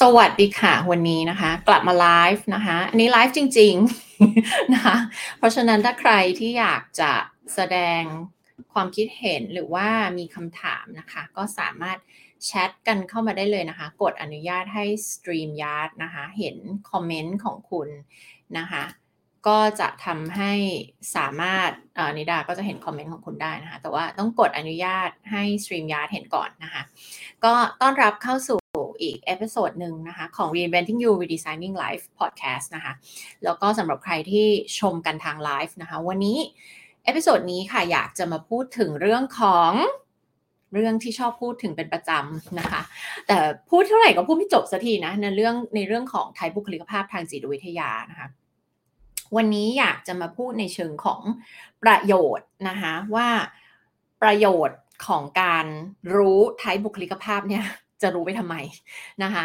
สวัสดีค่ะ วันนี้นะคะ กลับมาไลฟ์นะคะ อันนี้ไลฟ์จริงๆนะคะ เพราะฉะนั้นถ้าใครที่อยากจะแสดงความคิดเห็นหรือว่ามีคำถามนะคะ ก็สามารถแชทกันเข้ามาได้เลยนะคะ กดอนุญาตให้ StreamYard นะคะ เห็น comment ของคุณนะคะก็จะทำให้สามารถนิดาก็จะเห็น comment ของคุณได้นะคะ แต่ว่าต้องกดอนุญาตให้ StreamYard เห็นก่อนนะคะ ก็ต้อนรับเข้าสู่ อีก episode หนึ่งนะคะของ Reinventing You Redesigning Life Podcast นะคะแล้วก็สำหรับใครที่ชมกันทางไลฟ์นะคะวันนี้ episode นี้ค่ะอยากจะมาพูดถึงเรื่องของเรื่องที่ชอบพูดถึงเป็นประจำนะคะ แต่พูดเท่าไหร่ก็พูดไม่จบสักทีนะในเรื่องในเรื่องของ type บุคลิกภาพทางจิตวิทยานะคะวันนี้อยากจะมาพูดในเชิงของประโยชน์นะคะว่าประโยชน์ของการรู้ type บุคลิกภาพเนี่ย จะรู้ไปทำไมนะคะ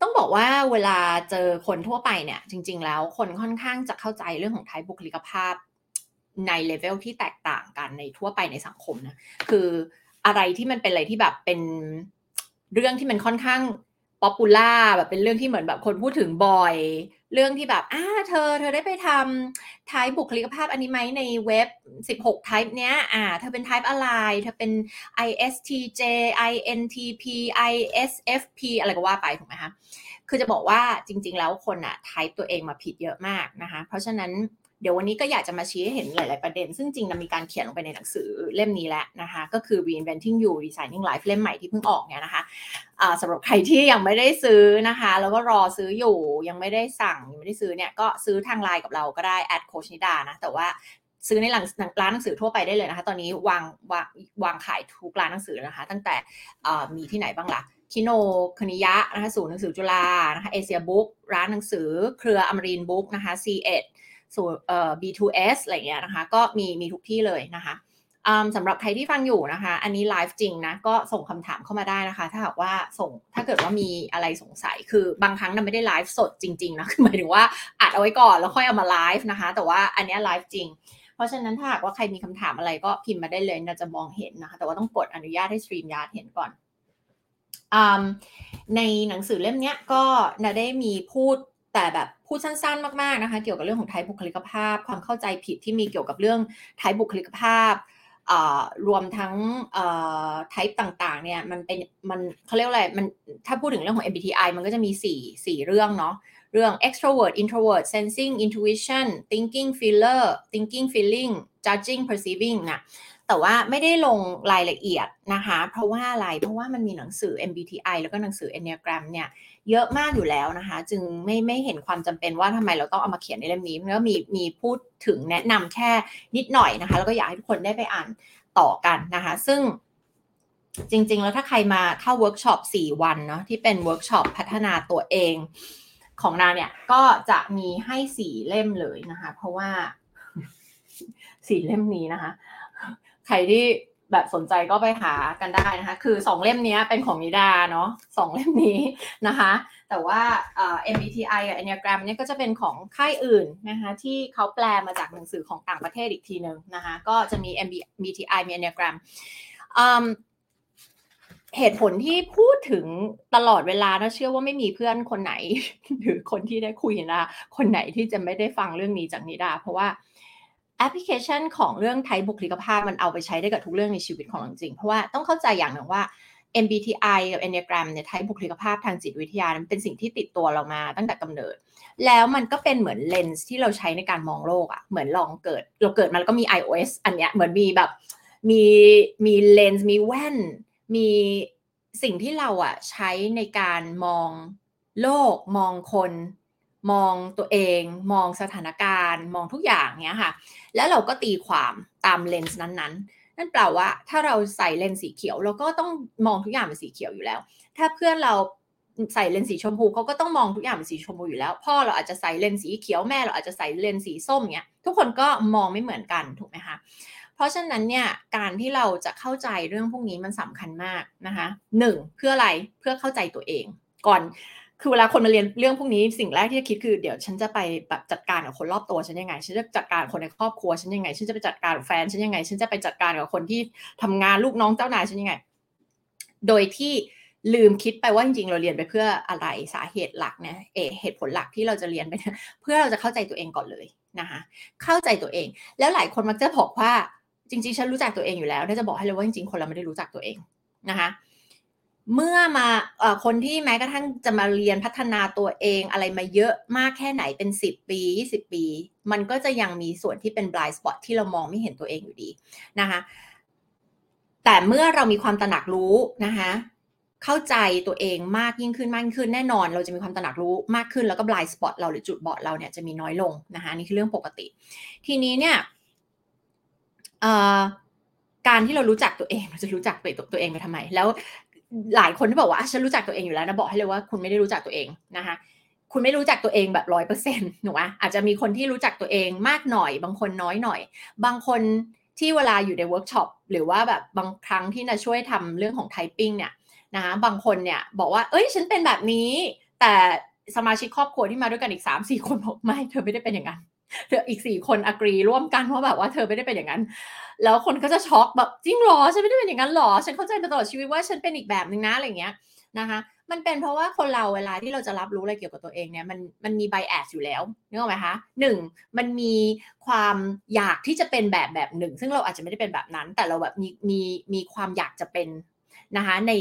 ต้องบอกว่าเวลาเจอคนทั่วไปเนี่ย จริง ๆ แล้วคนค่อนข้างจะเข้าใจเรื่องของ type บุคลิกภาพใน level ที่แตกต่างกันในทั่วไปในสังคมนะคืออะไรที่มันเป็นอะไรที่แบบเป็นเรื่องที่มันค่อนข้าง popular แบบเป็นเรื่องที่เหมือนแบบคนพูดถึงบ่อย เรื่องที่แบบอ่าเธอ เธอได้ไปทำไทป์บุคลิกภาพอันนี้ไหมในเว็บ 16ไทป์เนี้ยอ่าเธอเป็นไทป์อะไร เธอเป็น ISTJ INTP ISFP อะไรก็ว่าไปถูกไหมคะ คือจะบอกว่าจริง ๆ แล้วคนอะไทป์ตัวเองมาผิดเยอะมากนะคะ เพราะฉะนั้น เดี๋ยววันนี้ก็อยากจะมาชี้ให้เห็นหลาย ๆ ประเด็น ซึ่งจริงนะมีการเขียนลงไปในหนังสือเล่มนี้แล้วนะคะ ก็คือ reinventing you designing life เล่มใหม่ที่เพิ่งออกเนี่ยนะคะะสำหรับใครที่ยังไม่ได้ซื้อนะคะ แล้วก็รอซื้ออยู่ยังไม่ได้สั่งยังไม่ได้ซื้อเนี่ยก็ซื้อทางไลน์กับเราก็ได้แอดโคชนิดานะแต่ว่าซื้อในร้านหนังสือทั่วไปได้เลยนะคะ ตอนนี้วางวางวางขายทุกร้านหนังสือนะคะ ตั้งแต่มีที่ไหนบ้างละ่ะคิโนคณิยะนะคะศูนย์หนังสือจุฬานะคะเอเชียบุ๊กร้านหนังสือ เครืออมรินบุ๊กนะคะ C1 สู่เอ่อ B2S อะไรเงี้ยนะคะ ก็มีมีทุกที่เลยนะคะสำหรับใครที่ฟังอยู่นะคะ อันนี้ไลฟ์จริงนะก็ส่งคำถามเข้ามาได้นะคะ ถ้าหากว่าส่งถ้าเกิดว่ามีอะไรสงสัยคือบางครั้งเราไม่ได้ไลฟ์สดจริงๆนะคือหมายถึงว่าอัดเอาไว้ก่อนแล้วค่อยเอามาไลฟ์นะคะ แต่ว่าอันนี้ไลฟ์จริง เพราะฉะนั้นถ้าหากว่าใครมีคำถามอะไรก็พิมพ์มาได้เลยเราจะมองเห็นนะคะ แต่ว่าต้องกดอนุญาตให้สตรีมยาร์ดเห็นก่อนในหนังสือเล่มนี้ก็นาได้มีพูด แต่แบบพูดสั้นๆ มากๆนะคะ เกี่ยวกับเรื่องของไทป์บุคลิกภาพ ความเข้าใจผิดที่มีเกี่ยวกับเรื่องไทป์บุคลิกภาพรวมทั้งไทป์ต่างๆเนี่ยมันเป็นมันเขาเรียกอะไรมันถ้าพูดถึงเรื่องของ MBTI มันก็จะมี 4 4 เรื่องเนาะเรื่อง extrovert introvert sensing intuition thinking feeler thinking feeling judging perceiving นะแต่ว่าไม่ได้ลงรายละเอียดนะคะ เพราะว่าอะไรเพราะว่ามันมีหนังสือ MBTI แล้วก็หนังสือ Enneagram เนี่ย เยอะมากอยู่แล้วนะคะ จึงไม่ไม่เห็นความจำเป็นว่าทำไมเราต้องเอามาเขียนในเล่มนี้แล้วมีมีพูดถึงแนะนำแค่นิดหน่อยนะคะ แล้วก็อยากให้ทุกคนได้ไปอ่านต่อกันนะคะ ซึ่งจริง ๆ แล้วถ้าใครมาเข้าเวิร์กช็อป4วันเนาะที่เป็นเวิร์กช็อปพัฒนาตัวเองของนาเนี่ยก็จะมีให้สี่เล่มเลยนะคะ เพราะว่าสี่เล่มนี้นะคะ ใครที่ แบบสนใจก็ไปหากันได้นะคะ คือสองเล่มนี้เป็นของนิดาเนาะสองเล่มนี้นะคะ แต่ว่า MBTI กับ Enneagram เนี่ยก็จะเป็นของค่ายอื่นนะคะที่เขาแปลมาจากหนังสือของต่างประเทศอีกทีหนึ่งนะคะ ก็จะมี MBTI มี Enneagram เหตุผลที่พูดถึงตลอดเวลานะเชื่อว่าไม่มีเพื่อนคนไหน หรือคนที่ได้คุยนะคนไหนที่จะไม่ได้ฟังเรื่องนี้จากนิดา เพราะว่า แอปพลิเคชันของเรื่องไทบุคลิกภาพมันเอาไปใช้ได้กับทุกเรื่องในชีวิตของเราจริง เพราะว่าต้องเข้าใจอย่างหนึ่งว่า MBTI กับ Enneagram เนี่ยไทบุคลิกภาพทางจิตวิทยามันเป็นสิ่งที่ติดตัวเรามาตั้งแต่กำเนิด แล้วมันก็เป็นเหมือนเลนส์ที่เราใช้ในการมองโลกอะ่ะเหมือนลองเกิด เราเกิดมาแล้วก็มี iOS อันเนี้ยเหมือนมีแบบมีมีเลนส์มีแว่น มีสิ่งที่เราอะ่ะใช้ในการมองโลกมองคน มองตัวเอง มองสถานการณ์ มองทุกอย่างเนี้ยค่ะ แล้วเราก็ตีความตามเลนส์นั้นๆ นั่นแปลว่า ถ้าเราใส่เลนส์สีเขียว เราก็ต้องมองทุกอย่างเป็นสีเขียวอยู่แล้ว ถ้าเพื่อนเราใส่เลนส์สีชมพูเขาก็ต้องมองทุกอย่างเป็นสีชมพูอยู่แล้ว พ่อเราอาจจะใส่เลนส์สีเขียวแม่เราอาจจะใส่เลนส์สีส้มเนี้ยทุกคนก็มองไม่เหมือนกันถูกไหมคะเพราะฉะนั้นเนี่ยการที่เราจะเข้าใจเรื่องพวกนี้มันสำคัญมากนะคะหนึ่งเพื่ออะไรเพื่อเข้าใจตัวเอง ก่อน คือเวลาคนมาเรียนเรื่องพวกนี้สิ่งแรกที่จะคิดคือเดี๋ยวฉันจะไปแบบจัดการกับคนรอบตัวฉันยังไง ฉันจะจัดการคนในครอบครัวฉันยังไง ฉันจะไปจัดการกับแฟนฉันยังไง ฉันจะไปจัดการกับคนที่ทำงานลูกน้องเจ้านายฉันยังไง โดยที่ลืมคิดไปว่าจริงๆเราเรียนไปเพื่ออะไรสาเหตุหลักเนี่ยเอเหตุผลหลักที่เราจะเรียนไปเพื่อเราจะเข้าใจตัวเองก่อนเลยนะคะเข้าใจตัวเอง แล้วหลายคนมักจะบอกว่าจริงๆ ฉันรู้จักตัวเองอยู่แล้วถ้าจะบอกให้เลยว่าจริงๆ คนเราไม่ได้รู้จักตัวเองนะคะ เมื่อมาคนที่แม้กระทั่งจะมาเรียนพัฒนาตัวเองอะไรมาเยอะมากแค่ไหนเป็น 10 ปี 20 ปี มันก็จะยังมีส่วนที่เป็น blind spot ที่เรามองไม่เห็นตัวเองอยู่ดีนะคะแต่เมื่อเรามีความตระหนักรู้นะคะเข้าใจตัวเองมากยิ่งขึ้นมากขึ้นแน่นอน เราจะมีความตระหนักรู้มากขึ้นแล้วก็ blind spot เราหรือจุดบอดเราเนี่ยจะมีน้อยลงนะคะนี่คือเรื่องปกติ ทีนี้เนี่ยการที่เรารู้จักตัวเองเราจะรู้จักตัวเองไปทำไม แล้ว หลายคนที่บอกว่าฉันรู้จักตัวเองอยู่แล้วนะบอกให้เลยว่าคุณไม่ได้รู้จักตัวเองนะคะคุณไม่รู้จักตัวเองแบบร้อยเปอร์เซ็นต์หนูว่าอาจจะมีคนที่รู้จักตัวเองมากหน่อย บางคนน้อยหน่อย บางคนที่เวลาอยู่ในเวิร์กช็อปหรือว่าแบบบางครั้งที่นาช่วยทำเรื่องของ typing เนี่ยนะคะบางคนเนี่ยบอกว่า เอ้ยฉันเป็นแบบนี้ แต่สมาชิกครอบครัวที่มาด้วยกันอีกสามสี่คนบอกไม่เธอไม่ได้เป็นอย่างนั้น เธออีกสี่คนอกรีร่วมกันว่าแบบว่าเธอไม่ได้เป็นอย่างนั้น แล้วคนก็จะช็อกแบบจริงหรอฉันไม่ได้เป็นอย่างนั้นหรอ ฉันเข้าใจมาตลอดชีวิตว่าฉันเป็นอีกแบบหนึ่งนะอะไรเงี้ยนะคะมันเป็นเพราะว่าคนเราเวลาที่เราจะรับรู้อะไรเกี่ยวกับตัวเองเนี่ยมันมันมีไบแอสอยู่แล้วนึกออกไหมคะหนึ่งมันมีความอยากที่จะเป็นแบบแบบหนึ่ง ซึ่งเราอาจจะไม่ได้เป็นแบบนั้น แต่เราแบบมีมีมีความอยากจะเป็นนะคะใน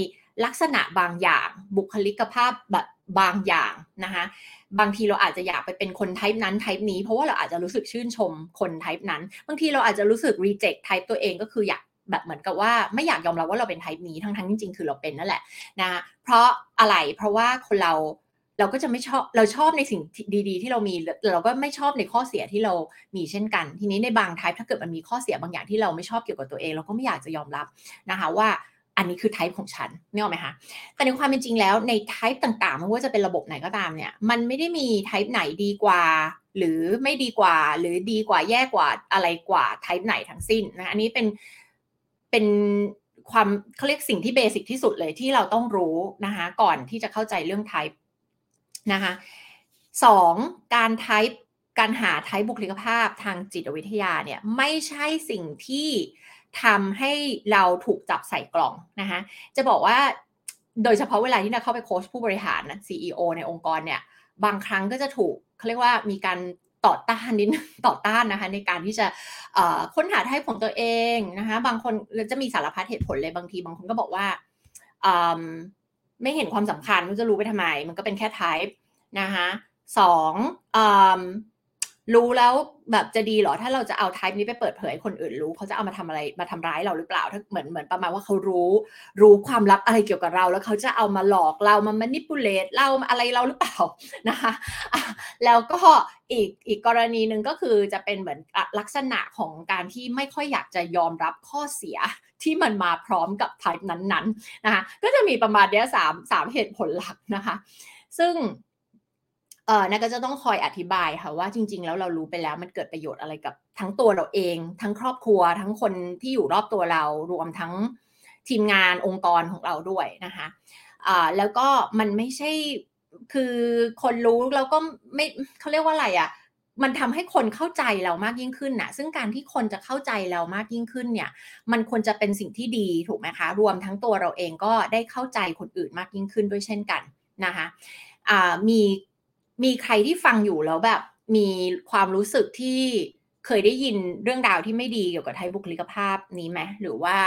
ลักษณะบางอย่างบุคลิกภาพแบบบางอย่างนะคะ บางทีเราอาจจะอยากไปเป็นคนไทป์นั้นไทป์นี้ เพราะว่าเราอาจจะรู้สึกชื่นชมคนไทป์นั้น บางทีเราอาจจะรู้สึกรีเจ็คไทป์ตัวเองก็คืออยากแบบเหมือนกับว่าไม่อยากยอมรับว่าเราเป็นไทป์นี้ทั้งทั้งจริงๆคือเราเป็นนั่นแหละนะเพราะอะไรเพราะว่าคนเราเราก็จะไม่ชอบเราชอบในสิ่งดีๆ ที่เรามีเราก็ไม่ชอบในข้อเสียที่เรามีเช่นกัน ทีนี้ในบางไทป์ถ้าเกิดมันมีข้อเสียบางอย่างที่เราไม่ชอบเกี่ยวกับตัวเอง เราก็ไม่อยากจะยอมรับนะคะว่า อันนี้คือไทป์ของฉันนี่ออกไหมคะ แต่ในความเป็นจริงแล้วในไทป์ต่างๆ ไม่ว่าจะเป็นระบบไหนก็ตามเนี่ย มันไม่ได้มีไทป์ไหนดีกว่า หรือไม่ดีกว่า หรือดีกว่าแย่กว่าอะไรกว่าไทป์ไหนทั้งสิ้นนะ อันนี้เป็นเป็นความเขาเรียกสิ่งที่เบสิกที่สุดเลยที่เราต้องรู้นะคะ ก่อนที่จะเข้าใจเรื่องไทป์นะคะสองการไทป์การหาไทป์บุคลิกภาพทางจิตวิทยาเนี่ยไม่ใช่สิ่งที่ ทำให้เราถูกจับใส่กล่องนะคะจะบอกว่าโดยเฉพาะเวลาที่เราเข้าไปโค้ชผู้บริหารนะ CEO ในองค์กรเนี่ย บางครั้งก็จะถูกเขาเรียกว่ามีการต่อต้านนิดต่อต้านนะคะ ในการที่จะค้นหาไทป์ของตัวเองนะคะ บางคนจะมีสารพัดเหตุผลเลยบางที บางคนก็บอกว่าไม่เห็นความสำคัญมันจะรู้ไปทำไม มันก็เป็นแค่ไทป์นะคะสอง รู้แล้วแบบจะดีหรอถ้าเราจะเอาไทป์นี้ไปเปิดเผยคนอื่นรู้เขาจะเอามาทำอะไรมาทำร้ายเราหรือเปล่าถ้าเหมือนเหมือนประมาณว่าเขารู้ รู้ความลับอะไรเกี่ยวกับเรา แล้วเขาจะเอามาหลอกเรามามานิปูเลตเราอะไรเราหรือเปล่านะคะแล้วก็อีกอีกกรณีหนึ่งก็คือจะเป็นเหมือนลักษณะของการที่ไม่ค่อยอยากจะยอมรับข้อเสียที่มันมาพร้อมกับไทป์นั้นๆนะคะก็จะมีประมาณเนี้สามสามเหตุผลหลักนะคะ ซึ่ง เออนะก็จะต้องคอยอธิบายค่ะว่าจริง ๆ แล้วเรารู้ไปแล้วมันเกิดประโยชน์อะไรกับทั้งตัวเราเอง ทั้งครอบครัว ทั้งคนที่อยู่รอบตัวเรารวมทั้งทีมงานองค์กรของเราด้วยนะคะอ่าแล้วก็มันไม่ใช่คือคนรู้แล้วก็ไม่เขาเรียกว่าอะไรอะ่ะมันทำให้คนเข้าใจเรามากยิ่งขึ้นนะซึ่งการที่คนจะเข้าใจเรามากยิ่งขึ้นเนี่ย มันควรจะเป็นสิ่งที่ดีถูกไหมคะ รวมทั้งตัวเราเองก็ได้เข้าใจคนอื่นมากยิ่งขึ้นด้วยเช่นกันนะคะะมี มีใครที่ฟังอยู่แล้วแบบมีความรู้สึกที่เคยได้ยินเรื่องราวที่ไม่ดีเกี่ยวกับ type บุคลิกภาพนี้ไหมหรือว่า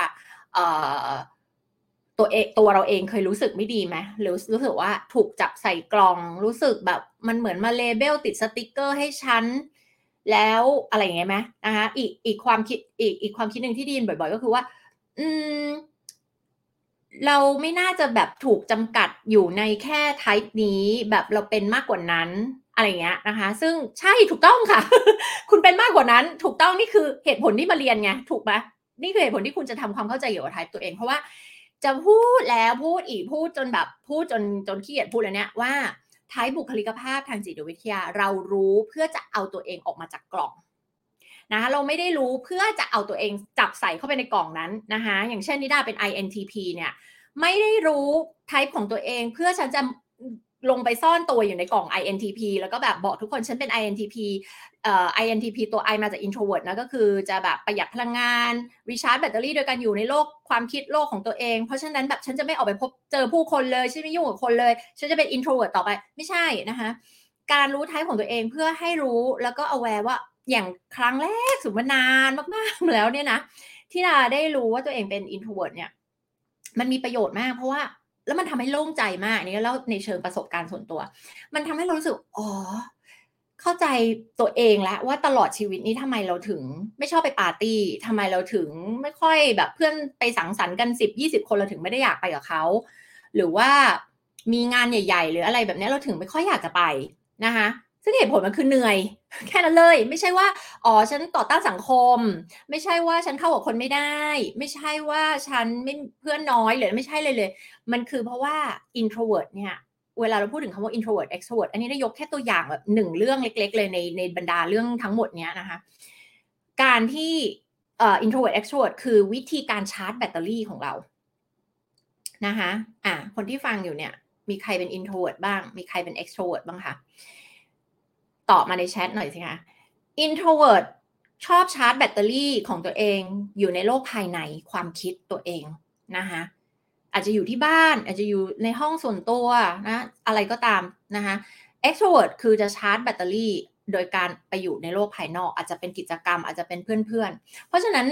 ตัวเองตัวเราเองเคยรู้สึกไม่ดีไหมหรือรู้สึกว่าถูกจับใส่กล่องรู้สึกแบบมันเหมือนมา label ติดสติกเกอร์ให้ฉันแล้วอะไรอย่างเงี้ยไหมนะคะอีกอีกความคิดอีกอีกความคิดหนึ่งที่ได้ยินบ่อย ๆ ก็คือว่า อืม เราไม่น่าจะแบบถูกจำกัดอยู่ในแค่ไทป์นี้แบบเราเป็นมากกว่านั้นอะไรเงี้ยนะคะ ซึ่งใช่ถูกต้องค่ะ คุณเป็นมากกว่านั้น ถูกต้องนี่คือเหตุผลที่มาเรียนไงถูกไหมนี่คือเหตุผลที่คุณจะทำความเข้าใจเกี่ยวกับไทป์ตัวเอง เพราะว่าจะพูดแล้วพูดอีกพูดจนแบบพูดจนจนขี้เกียจพูดแล้วเนี่ยว่าไทป์บุคลิกภาพทางจิตวิทยา เรารู้เพื่อจะเอาตัวเองออกมาจากกล่อง นะคะเราไม่ได้รู้เพื่อจะเอาตัวเองจับใส่เข้าไปในกล่องนั้นนะคะอย่างเช่นนิดาเป็น INTP เนี่ยไม่ได้รู้ไทป์ของตัวเองเพื่อฉันจะลงไปซ่อนตัวอยู่ในกล่อง INTP แล้วก็แบบบอกทุกคนฉันเป็น INTP เอ่อ INTP ตัว I มาจาก introvert นะก็คือจะแบบประหยัดพลังงานรีชาร์จแบตเตอรี่โดยการอยู่ในโลกความคิดโลกของตัวเอง เพราะฉะนั้นแบบฉันจะไม่ออกไปพบเจอผู้คนเลยฉันไม่ยุ่งกับคนเลย ฉันจะเป็น introvert ต่อไปไม่ใช่นะคะการรู้ไทป์ของตัวเองเพื่อให้รู้แล้วก็ aware ว่า อย่างครั้งแรกสุดมานานมากๆแล้วเนี่ยนะที่ดาได้รู้ว่าตัวเองเป็น introvert เนี่ย มันมีประโยชน์มากเพราะว่า แล้วมันทำให้โล่งใจมากนี่แล้วในเชิงประสบการณ์ส่วนตัว มันทำให้เรารู้สึกอ๋อเข้าใจตัวเองแล้วว่าตลอดชีวิตนี้ทำไมเราถึง ไม่ชอบไปปาร์ตี้ทำไมเราถึงไม่ค่อยแบบเพื่อนไปสังสรรค์กันสิบยี่สิบคนเราถึงไม่ได้อยากไปกับเขาหรือว่ามีงานใหญ่ ๆ หรืออะไรแบบนี้เราถึงไม่ค่อยอยากจะไปนะคะ ซึ่งเหตุผลมันคือเหนื่อย แค่นั้นเลย ไม่ใช่ว่าอ๋อฉันต่อต้านสังคม ไม่ใช่ว่าฉันเข้ากับคนไม่ได้ ไม่ใช่ว่าฉันไม่เพื่อนน้อยหรือไม่ใช่เลยเลย มันคือเพราะว่า introvert เนี่ยเวลาเราพูดถึงคำว่า introvert extrovert อันนี้ได้ยกแค่ตัวอย่างแบบหนึ่งเรื่องเล็ก ๆ เลยในในบรรดาเรื่องทั้งหมดเนี้ยนะคะ การที่เอ่อ introvert extrovert คือวิธีการชาร์จแบตเตอรี่ของเรานะคะอะคนที่ฟังอยู่เนี่ย มีใครเป็น introvert บ้าง มีใครเป็น extrovert บ้างคะ ตอบมาในแชทหน่อยสิคะ introvert ชอบชาร์จแบตเตอรี่ของตัวเองอยู่ในโลกภายในความคิดตัวเองนะคะอาจจะอยู่ที่บ้านอาจจะอยู่ในห้องส่วนตัวนะอะไรก็ตามนะคะ extrovert คือจะชาร์จแบตเตอรี่โดยการไปอยู่ในโลกภายนอก อาจจะเป็นกิจกรรมอาจจะเป็นเพื่อนๆ เพราะฉะนั้น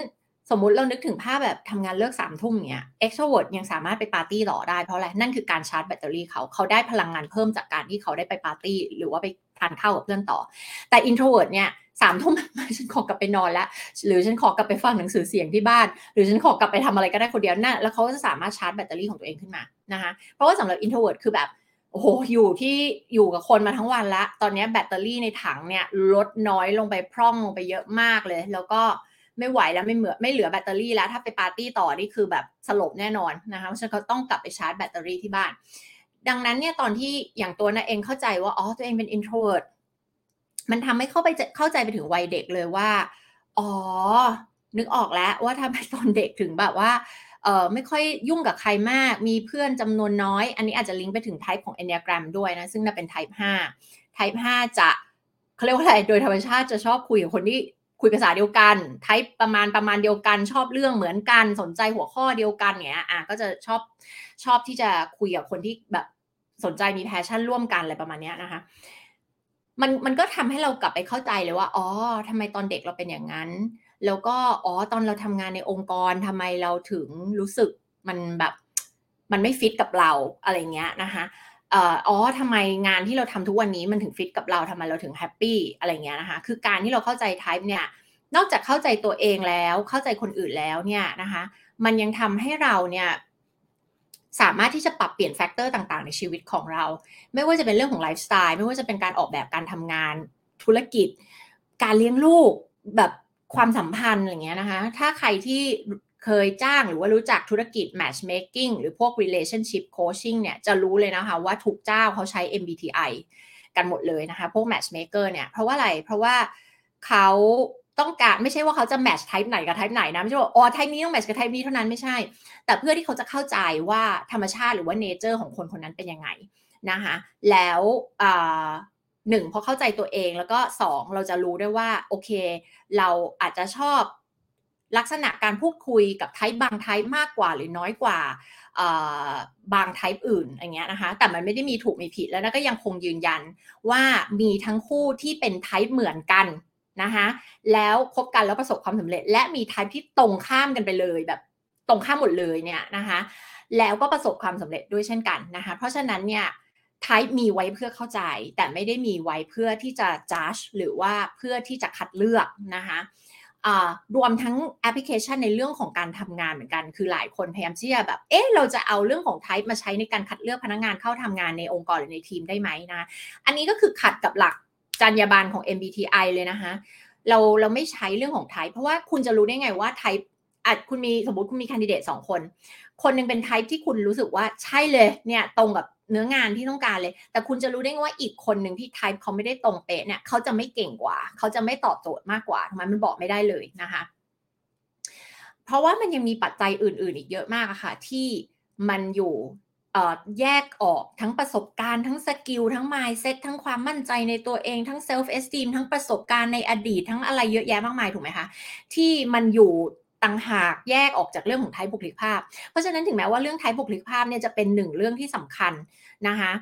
สมมุติเรานึกถึงภาพแบบทำงานเลิกสามทุ่มเนี้ย extrovert ยังสามารถไปปาร์ตี้ต่อได้เพราะอะไรนั่นคือการชาร์จแบตเตอรี่เขาเขาได้พลังงานเพิ่มจากการที่เขาได้ไปปาร์ตี้ หรือว่าไป ทานข้าวกับเพื่อนต่อ แต่ introvert เนี่ยสามทุ่มฉันขอกลับไปนอนแล้ว หรือฉันขอกลับไปฟังหนังสือเสียงที่บ้าน หรือฉันขอกลับไปทำอะไรก็ได้คนเดียวนั่นแล้วเขาจะสามารถชาร์จแบตเตอรี่ของตัวเองขึ้นมานะคะเพราะว่าสำหรับ introvert คือแบบโอ้โหอยู่ที่อยู่กับคนมาทั้งวันละ ตอนนี้แบตเตอรี่ในถังเนี่ยลดน้อยลงไปพร่องลงไปเยอะมากเลย แล้วก็ไม่ไหวแล้วไม่เหลือไม่เหลือแบตเตอรี่แล้ว ถ้าไปปาร์ตี้ต่อนี่คือแบบสลบแน่นอนนะคะเพราะฉะนั้นเขาต้องกลับไปชาร์จแบตเตอรี่ที่บ้าน ดังนั้นเนี่ยตอนที่อย่างตัวนาเองเข้าใจว่าอ๋อตัวเองเป็น introvert มันทำให้เข้าไปเข้าใจไปถึงวัยเด็กเลยว่า อ๋อ นึกออกแล้วว่าทำไมตอนเด็กถึงแบบว่าเออไม่ค่อยยุ่งกับใครมาก มีเพื่อนจำนวนน้อย อันนี้อาจจะลิงก์ไปถึงไทป์ของ Enneagram ด้วยนะ ซึ่งน่าเป็นไทป์5ไทป์5จะเขาเรียกว่าอะไร โดยธรรมชาติจะชอบคุยกับคนที่คุยภาษาเดียวกัน ไทป์ประมาณประมาณเดียวกัน ชอบเรื่องเหมือนกัน สนใจหัวข้อเดียวกันเงี้ย อะก็จะชอบชอบที่จะคุยกับคนที่แบบ สนใจมีแพชชั่นร่วมกันอะไรประมาณนี้นะคะ มันมันก็ทำให้เรากลับไปเข้าใจเลยว่า อ๋อทำไมตอนเด็กเราเป็นอย่างนั้น แล้วก็ อ๋อ ตอนเราทำงานในองค์กรทำไมเราถึงรู้สึกมันแบบ มันไม่ฟิตกับเราอะไรเงี้ยนะคะอ๋อทำไมงานที่เราทำทุกวันนี้มันถึงฟิตกับเราทำไมเราถึง happy อะไรเงี้ยนะคะ คือการที่เราเข้าใจ type เนี่ย นอกจากเข้าใจตัวเองแล้ว เข้าใจคนอื่นแล้วเนี่ยนะคะ มันยังทำให้เราเนี่ย สามารถที่จะปรับเปลี่ยน factor ต่างๆ ในชีวิตของเรา ไม่ว่าจะเป็นเรื่องของไลฟ์สไตล์ไม่ว่าจะเป็นการออกแบบการทำงาน ธุรกิจ การเลี้ยงลูกแบบความสัมพันธ์อะไรเงี้ยนะคะ ถ้าใครที่เคยจ้างหรือว่ารู้จักธุรกิจ matchmaking หรือพวก relationship coaching เนี่ยจะรู้เลยนะคะว่าทุกเจ้าเขาใช้ MBTI กันหมดเลยนะคะ พวก matchmaker เนี่ยเพราะว่าอะไรเพราะว่าเขา ต้องการไม่ใช่ว่าเขาจะแมทช์ไทป์ไหนกับไทป์ไหนนะไม่ใช่ว่าอ๋อไทป์นี้ต้องแมทช์กับไทป์นี้เท่านั้นไม่ใช่ แต่เพื่อที่เขาจะเข้าใจว่าธรรมชาติหรือว่าเนเจอร์ของคนคนนั้นเป็นยังไงนะคะแล้วหนึ่งพอเข้าใจตัวเองแล้วก็สองเราจะรู้ได้ว่าโอเค เราอาจจะชอบลักษณะการพูดคุยกับไทป์บางไทป์มากกว่าหรือน้อยกว่าบางไทป์อื่นอย่างเงี้ยนะคะแต่มันไม่ได้มีถูกมีผิดแล้วก็ยังคงยืนยันว่ามีทั้งคู่ที่เป็นไทป์เหมือนกัน นะคะแล้วคบกันแล้วประสบความสำเร็จ และมีไทป์ที่ตรงข้ามกันไปเลยแบบตรงข้ามหมดเลยเนี่ยนะคะแล้วก็ประสบความสำเร็จด้วยเช่นกันนะคะเพราะฉะนั้นเนี่ยไทป์มีไว้เพื่อเข้าใจ แต่ไม่ได้มีไว้เพื่อที่จะ judge หรือว่าเพื่อที่จะคัดเลือกนะคะรวมทั้งแอปพลิเคชันในเรื่องของการทำงานเหมือนกัน คือหลายคนพยายามที่จะแบบ เอ๊ะ เราจะเอาเรื่องของไทป์มาใช้ในการคัดเลือกพนักงานเข้าทำงานในองค์กรหรือในทีมได้ไหมนะ อันนี้ก็คือขัดกับหลัก จรรยาบรรณของ MBTI เลยนะคะเราเราไม่ใช้เรื่องของไทป์เพราะว่าคุณจะรู้ได้ไงว่าไทป์อาจคุณมีสมมติคุณมีคนดิเดตสองคน คนนึงเป็นไทป์ที่คุณรู้สึกว่าใช่เลยเนี่ยตรงกับเนื้องานที่ต้องการเลย แต่คุณจะรู้ได้ไงว่าอีกคนหนึ่งที่ไทป์เขาไม่ได้ตรงเป๊ะเนี่ยเขาจะไม่เก่งกว่า เขาจะไม่ตอบโจทย์มากกว่าทำไมมันบอกไม่ได้เลยนะคะ เพราะว่ามันยังมีปัจจัยอื่น ๆ อีกเยอะมากอะค่ะ ที่มันอยู่ แยกออกทั้งประสบการณ์ทั้งสกิลทั้ง mindset ทั้งความมั่นใจในตัวเองทั้ง self esteem ทั้งประสบการณ์ในอดีตทั้งอะไรเยอะแยะมากมายถูกไหมคะที่มันอยู่ต่างหากแยกออกจากเรื่องของไทป์บุคลิกภาพ เพราะฉะนั้นถึงแม้ว่าเรื่องไทป์บุคลิกภาพเนี่ยจะเป็นหนึ่งเรื่องที่สำคัญนะคะ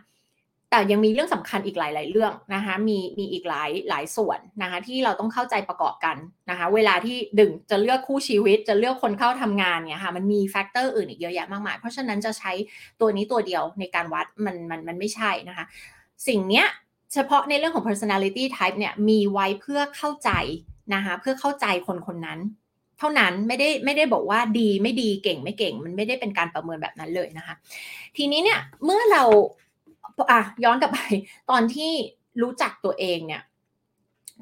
แต่ยังมีเรื่องสำคัญอีกหลาย ๆ เรื่องนะคะมีมีอีกหลายหลายส่วนนะคะที่เราต้องเข้าใจประกอบกันนะคะเวลาที่ดึงจะเลือกคู่ชีวิต จะเลือกคนเข้าทำงานเนี่ยค่ะมันมี factor อื่นอีกเยอะแยะมากมาย เพราะฉะนั้นจะใช้ตัวนี้ตัวเดียวในการวัดมันมันมันไม่ใช่นะคะสิ่งเนี้ยเฉพาะในเรื่องของ personality type เนี่ยมีไว้เพื่อเข้าใจนะคะเพื่อเข้าใจคนคนนั้น เท่านั้นไม่ได้ไม่ได้บอกว่าดีไม่ดีเก่งไม่เก่ง มันไม่ได้เป็นการประเมินแบบนั้นเลยนะคะ ทีนี้เนี่ยเมื่อเรา อะย้อนกลับไป ตอนที่รู้จักตัวเองเนี่ย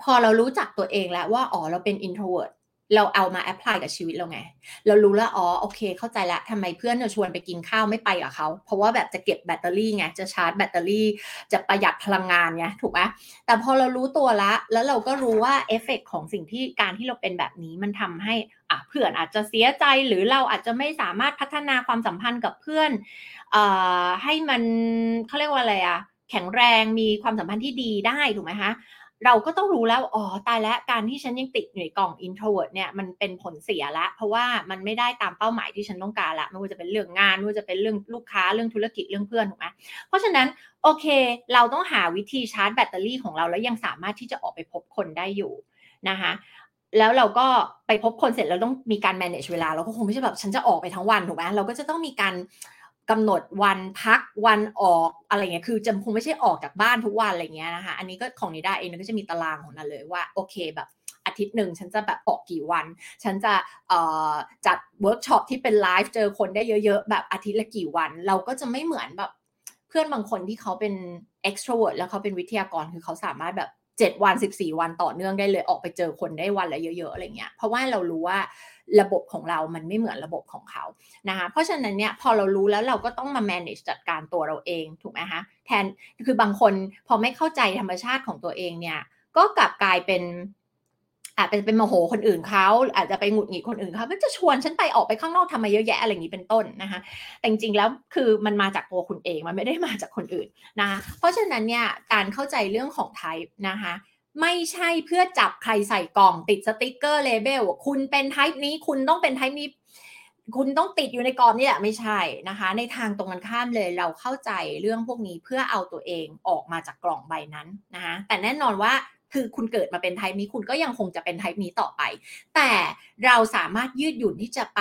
พอเรารู้จักตัวเองแล้วว่าอ๋อเราเป็น introvert เราเอามา apply กับชีวิตเราไง เรารู้แล้วอ๋อโอเค เข้าใจแล้วทำไมเพื่อนจะชวนไปกินข้าวไม่ไปกับเขา เพราะว่าแบบจะเก็บแบตเตอรี่ไง จะชาร์จแบตเตอรี่ จะประหยัดพลังงานไงถูกไหมแต่พอเรารู้ตัวละ แล้วเราก็รู้ว่าเอฟเฟกของสิ่งที่การที่เราเป็นแบบนี้มันทำให้ อะเพื่อนอาจจะเสียใจหรือเราอาจจะไม่สามารถพัฒนาความสัมพันธ์กับเพื่อนอให้มันเขาเรียกว่าอะไรอะแข็งแรงมีความสัมพันธ์ที่ดีได้ถูกไหมคะเราก็ต้องรู้แล้วอ๋อตายแล้วการที่ฉันยังติดอยู่ในกล่อง introvert เนี่ยมันเป็นผลเสียละ เพราะว่ามันไม่ได้ตามเป้าหมายที่ฉันต้องการละไม่ว่าจะเป็นเรื่องงานไม่ว่าจะเป็นเรื่องลูกค้าเรื่องธุรกิจเรื่องเพื่อนถูกไหมเพราะฉะนั้นโอเค เราต้องหาวิธีชาร์จแบตเตอรี่ของเราแล้วยังสามารถที่จะออกไปพบคนได้อยู่นะคะ แล้วเราก็ไปพบคนเสร็จเราต้องมีการ manage เวลา เราก็คงไม่ใช่แบบฉันจะออกไปทั้งวันถูกไหมเราก็จะต้องมีการกำหนดวันพักวันออกอะไรเงี้ยคือจะคงไม่ใช่ออกจากบ้านทุกวันอะไรเงี้ยนะคะอันนี้ก็ของนิด้าเองก็จะมีตารางของนันเลยว่าโอเคแบบอาทิตย์หนึ่งฉันจะแบบออกกี่วัน ฉันจะจัดเวิร์กช็อปที่เป็นไลฟ์เจอคนได้เยอะๆ แบบอาทิตย์ละกี่วัน เราก็จะไม่เหมือนแบบเพื่อนบางคนที่เขาเป็น extrovert แล้วเขาเป็นวิทยากรคือเขาสามารถแบบ 7 วัน 14 วันต่อเนื่องได้เลยออกไปเจอคนได้วันละเยอะๆอะไรเงี้ยเพราะว่าเรารู้ว่าระบบของเรามันไม่เหมือนระบบของเขานะคะเพราะฉะนั้นเนี่ยพอเรารู้แล้วเราก็ต้องมา manage จัดการตัวเราเองถูกไหมคะแทนคือบางคนพอไม่เข้าใจธรรมชาติของตัวเองเนี่ยก็กลับกลายเป็น อาจจะเป็นโมโหคนอื่นเขาอาจจะไปหงุดหงิดคนอื่นเขาก็จะชวนฉันไปออกไปข้างนอกทำมาเยอะแยะอะไรอย่างนี้เป็นต้นนะคะ แต่จริงๆแล้วคือมันมาจากตัวคุณเองมันไม่ได้มาจากคนอื่นนะคะเพราะฉะนั้นเนี่ยการเข้าใจเรื่องของไทป์นะคะไม่ใช่เพื่อจับใครใส่กล่องติดสติกเกอร์ label คุณเป็น type นี้คุณต้องเป็น type นี้คุณต้องติดอยู่ในกรอบนี่แหละไม่ใช่นะคะ ในทางตรงกันข้ามเลยเราเข้าใจเรื่องพวกนี้เพื่อเอาตัวเองออกมาจากกล่องใบนั้นนะคะแต่แน่นอนว่า คือคุณเกิดมาเป็น type นี้คุณก็ยังคงจะเป็น type นี้ต่อไป แต่เราสามารถยืดหยุ่นที่จะไป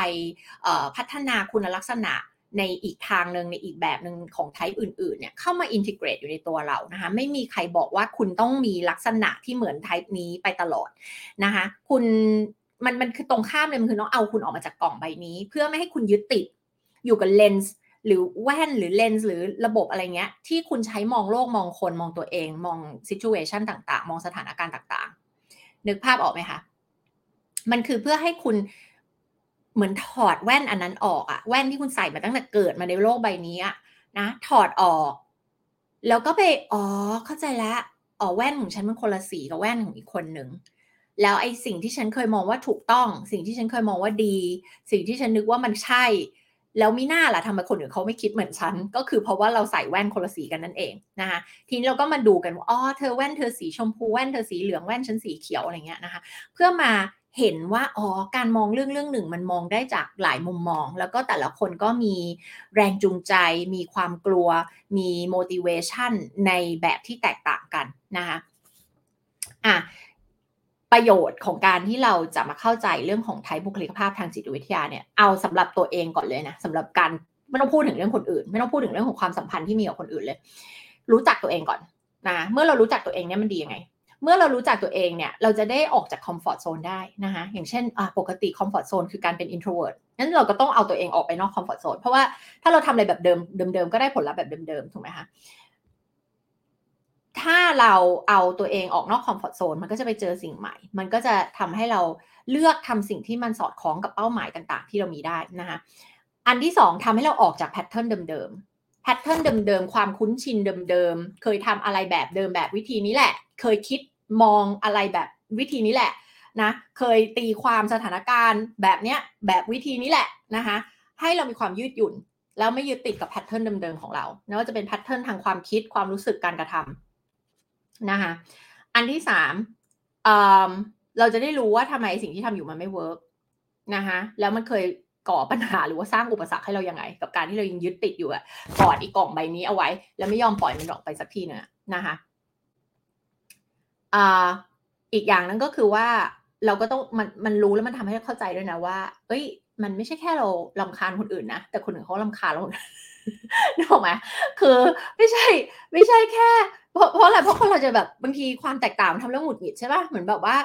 พัฒนาคุณลักษณะในอีกทางหนึ่งในอีกแบบหนึ่งของ type อื่นๆเนี่ยเข้ามา integrate อยู่ในตัวเรานะคะไม่มีใครบอกว่าคุณต้องมีลักษณะที่เหมือน type นี้ไปตลอดนะคะคุณมันมันคือตรงข้ามเลยมันคือน้องเอาคุณออกมาจากกล่องใบนี้ เพื่อไม่ให้คุณยึดติดอยู่กับเลนส์ หรือแว่นหรือเลนส์หรือระบบอะไรเงี้ย ที่คุณใช้มองโลกมองคนมองตัวเอง มองซิจูเอชันต่างๆ มองสถานการณ์ต่างๆ นึกภาพออกไหมคะ มันคือเพื่อให้คุณเหมือนถอดแว่นอันนั้นออกอะแว่นที่คุณใส่มาตั้งแต่เกิดมาในโลกใบนี้อะนะถอดออก แล้วก็ไปอ๋อเข้าใจแล้วอ๋อแว่นของฉันมันคนละสีกับแว่นของอีกคนหนึ่งแล้วไอ้สิ่งที่ฉันเคยมองว่าถูกต้อง สิ่งที่ฉันเคยมองว่าดี สิ่งที่ฉันนึกว่ามันใช่ แล้วมีหน้าล่ะทำไมคนอื่นเขาไม่คิดเหมือนฉัน ก็คือเพราะว่าเราใส่แว่นคนละสีกันนั่นเองนะคะทีนี้เราก็มาดูกันว่าอ๋อเธอแว่นเธอสีชมพูแว่นเธอสีเหลืองแว่นฉันสีเขียวอะไรเงี้ยนะคะเพื่อมาเห็นว่าอ๋อการมองเรื่องเรื่องหนึ่งมันมองได้จากหลายมุมมอง แล้วก็แต่ละคนก็มีแรงจูงใจ มีความกลัว มี motivation ในแบบที่แตกต่างกันนะคะอะ ประโยชน์ของการที่เราจะมาเข้าใจเรื่องของไทป์บุคลิกภาพทางจิตวิทยาเนี่ยเอาสำหรับตัวเองก่อนเลยนะสำหรับการไม่ต้องพูดถึงเรื่องคนอื่น ไม่ต้องพูดถึงเรื่องของความสัมพันธ์ที่มีกับคนอื่นเลย รู้จักตัวเองก่อนนะเมื่อเรารู้จักตัวเองเนี่ยมันดียังไง เมื่อเรารู้จักตัวเองเนี่ยเราจะได้ออกจากคอมฟอร์ทโซนได้นะคะอย่างเช่นปกติ comfort zone คือการเป็น introvert นั้นเราก็ต้องเอาตัวเองออกไปนอก comfort zone เพราะว่าถ้าเราทำอะไรแบบเดิมเดิมๆก็ได้ผลลัพธ์แบบเดิมๆถูกไหมคะ ถ้าเราเอาตัวเองออกนอก comfort zone มันก็จะไปเจอสิ่งใหม่ มันก็จะทำให้เราเลือกทำสิ่งที่มันสอดคล้องกับเป้าหมายต่าง ๆ ที่เรามีได้นะคะอันที่สองทำให้เราออกจาก pattern เดิมๆ pattern เดิมๆความคุ้นชินเดิมๆเคยทำอะไรแบบเดิมแบบวิธีนี้แหละ เคยคิดมองอะไรแบบวิธีนี้แหละนะเคยตีความสถานการณ์แบบเนี้ยแบบวิธีนี้แหละนะคะให้เรามีความยืดหยุ่นแล้วไม่ยึดติดกับ pattern เดิมๆของเราไม่ว่าจะเป็น pattern ทางความคิดความรู้สึกการกระทำ นะคะอันที่สามเราจะได้รู้ว่าทำไมสิ่งที่ทำอยู่มันไม่ work นะคะแล้วมันเคยก่อปัญหาหรือว่าสร้างอุปสรรคให้เรายังไง กับการที่เรายังยึดติดอยู่อะกอดอีกกล่องใบนี้เอาไว้ แล้วไม่ยอมปล่อยมันออกไปสักทีนี่ยนะคะอีกอย่างนั้นก็คือว่าเราก็ต้องมันมันรู้แล้วมันทำให้เข้าใจด้วยนะว่า เอ้ย มันไม่ใช่แค่เราลำคาญคนอื่นนะแต่คนอื่นเขาลำคาญเรา นึกออกไหมคือไม่ใช่ไม่ใช่แค่ เพราะเพราะอะไรเพราะคนเราจะแบบบางทีความแตกต่างทำเรื่องหงุดหงิดใช่ป่ะเหมือนแบบว่า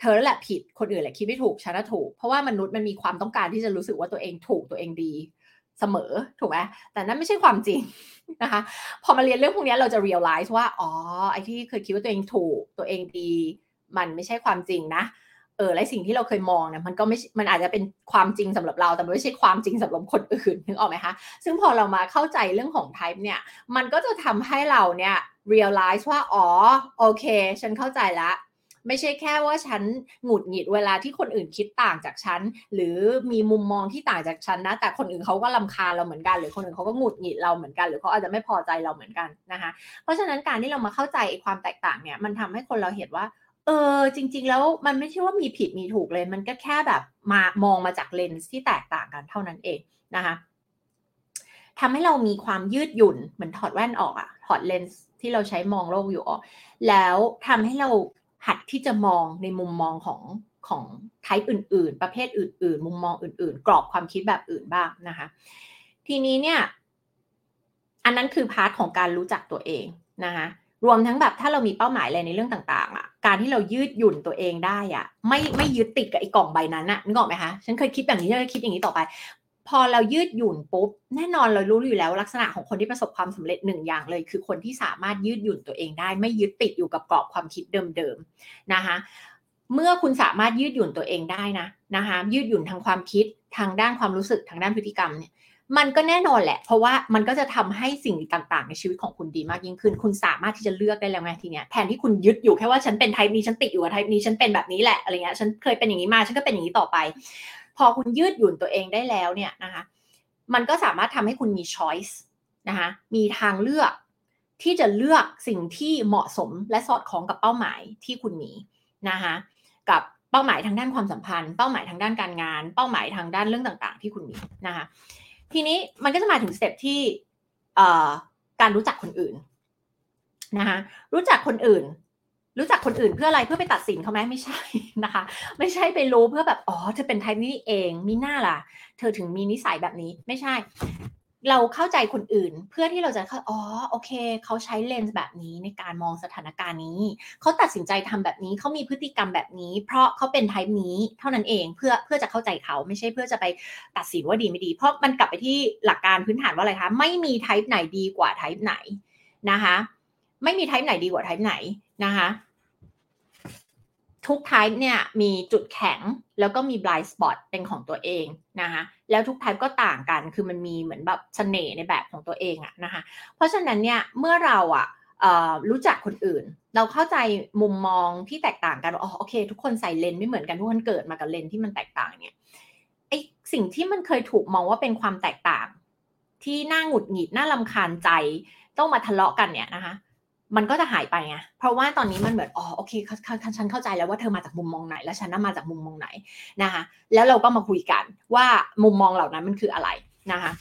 เธอแหละผิดคนอื่นแหละคิดไม่ถูกฉันถูก เพราะว่ามนุษย์มันมีความต้องการที่จะรู้สึกว่าตัวเองถูกตัวเองดีเสมอถูกไหมแต่นั่นไม่ใช่ความจริงนะคะ พอมาเรียนเรื่องพวกนี้เราจะ realize ว่า อ๋อ ไอ้ที่เคยคิดว่าตัวเองถูกตัวเองดี มันไม่ใช่ความจริงนะ เออและสิ่งที่เราเคยมองเนี่ยมันก็ไม่มันอาจจะเป็นความจริงสำหรับเราแต่ไม่ใช่ความจริงสำหรับคนอื่นนึกออกไหมคะซึ่งพอเรามาเข้าใจเรื่องของ type เนี่ยมันก็จะทำให้เราเนี่ย realize ว่าอ๋อโอเค ฉันเข้าใจละไม่ใช่แค่ว่าฉันหงุดหงิดเวลาที่คนอื่นคิดต่างจากฉัน หรือมีมุมมองที่ต่างจากฉันนะ แต่คนอื่นเขาก็ลำคาเราเหมือนกัน หรือคนอื่นเขาก็หงุดหงิดเราเหมือนกัน หรือเขาอาจจะไม่พอใจเราเหมือนกันนะคะ เพราะฉะนั้นการที่เรามาเข้าใจความแตกต่างเนี่ย มันทำให้คนเราเห็นว่า เออจริง ๆ แล้วมันไม่ใช่ว่ามีผิดมีถูกเลย มันก็แค่แบบมามองมาจากเลนส์ที่แตกต่างกันเท่านั้นเองนะคะทำให้เรามีความยืดหยุ่นเหมือนถอดแว่นออกอะถอดเลนส์ที่เราใช้มองโลกอยู่ออก แล้วทำให้เราหัดที่จะมองในมุมมองของของ type อื่น ๆ ประเภทอื่น ๆ มุมมองอื่น ๆ กรอบความคิดแบบอื่นบ้างนะคะ ทีนี้เนี่ย อันนั้นคือ part ของการรู้จักตัวเองนะคะ รวมทั้งแบบถ้าเรามีเป้าหมายอะไรในเรื่องต่างๆอะการที่เรายืดหยุ่นตัวเองได้อะไม่ไม่ยึดติดกับไอ้กล่องใบนั้นอะนึกออกไหมคะฉันเคยคิดแบบนี้ฉันเคยคิดอย่างนี้ต่อไป พอเรายืดหยุ่นปุ๊บแน่นอนเรารู้อยู่แล้วลักษณะของคนที่ประสบความสำเร็จหนึ่งอย่างเลย คือคนที่สามารถยืดหยุ่นตัวเองได้ ไม่ยึดติดอยู่กับกรอบความคิดเดิมๆนะคะเมื่อคุณสามารถยืดหยุ่นตัวเองได้นะนะคะยืดหยุ่นทางความคิดทางด้านความรู้สึกทางด้านพฤติกรรมเนี่ย มันก็แน่นอนแหละ เพราะว่ามันก็จะทำให้สิ่งต่างๆ ในชีวิตของคุณดีมากยิ่งขึ้น คุณสามารถที่จะเลือกได้แล้วไงทีเนี้ยแทนที่คุณยึดอยู่แค่ว่าฉันเป็นไทป์นี้ฉันติดอยู่กับไทป์นี้ฉันเป็นแบบนี้แหละอะไรเงี้ยฉันเคยเป็นอย่างนี้มาฉันก็เป็นอย่างนี้ต่อไป พอคุณยืดหยุ่นตัวเองได้แล้วเนี่ยนะคะมันก็สามารถทำให้คุณมี choice นะคะมีทางเลือกที่จะเลือกสิ่งที่เหมาะสมและสอดคล้องกับเป้าหมายที่คุณมีนะคะกับเป้าหมายทางด้านความสัมพันธ์ เป้าหมายทางด้านการงาน เป้าหมายทางด้านเรื่องต่าง ๆ ที่คุณมีนะคะ ทีนี้มันก็จะมาถึงสเต็ปที่การรู้จักคนอื่นนะคะรู้จักคนอื่น รู้จักคนอื่นเพื่ออะไรเพื่อไปตัดสินเขาไหมไม่ใช่นะคะ ไม่ใช่ไปรู้เพื่อแบบอ๋อเธอเป็นไทป์นี้เองมีหน้าล่ะ เธอถึงมีนิสัยแบบนี้ไม่ใช่ เราเข้าใจคนอื่น เพื่อที่เราจะเข้าอ๋อโอเค เขาใช้เลนส์แบบนี้ในการมองสถานการณ์นี้ เขาตัดสินใจทำแบบนี้เขามีพฤติกรรมแบบนี้ เพราะเขาเป็นไทป์นี้เท่านั้นเองเพื่อเพื่อจะเข้าใจเขาไม่ใช่เพื่อจะไปตัดสินว่าดีไม่ดี เพราะมันกลับไปที่หลักการพื้นฐานว่าอะไรคะไม่มีไทป์ไหนดีกว่าไทป์ไหนนะคะ ไม่มีไทป์ไหนดีกว่าไทป์ไหนนะคะ ทุก type เนี่ยมีจุดแข็งแล้วก็มี blind spot เป็นของตัวเองนะคะแล้วทุก type ก็ต่างกันคือมันมีเหมือนแบบเสน่ห์ในแบบของตัวเองอะนะคะเพราะฉะนั้นเนี่ยเมื่อเราอะรู้จักคนอื่น เราเข้าใจมุมมองที่แตกต่างกันอ๋อโอเค ทุกคนใส่เลนไม่เหมือนกันทุกคนเกิดมากับเลนที่มันแตกต่างเนี่ยไอสิ่งที่มันเคยถูกมองว่าเป็นความแตกต่าง ที่น่าหงุดหงิดน่าลำคาญใจต้องมาทะเลาะกันเนี่ยนะคะ มันก็จะหายไปไง เพราะว่าตอนนี้มันเหมือน อ๋อ โอเค ฉันเข้าใจแล้วว่าเธอมาจากมุมมองไหน แล้วฉันน่ามาจากมุมมองไหนนะคะ แล้วเราก็มาคุยกันว่ามุมมองเหล่านั้นมันคืออะไรนะคะ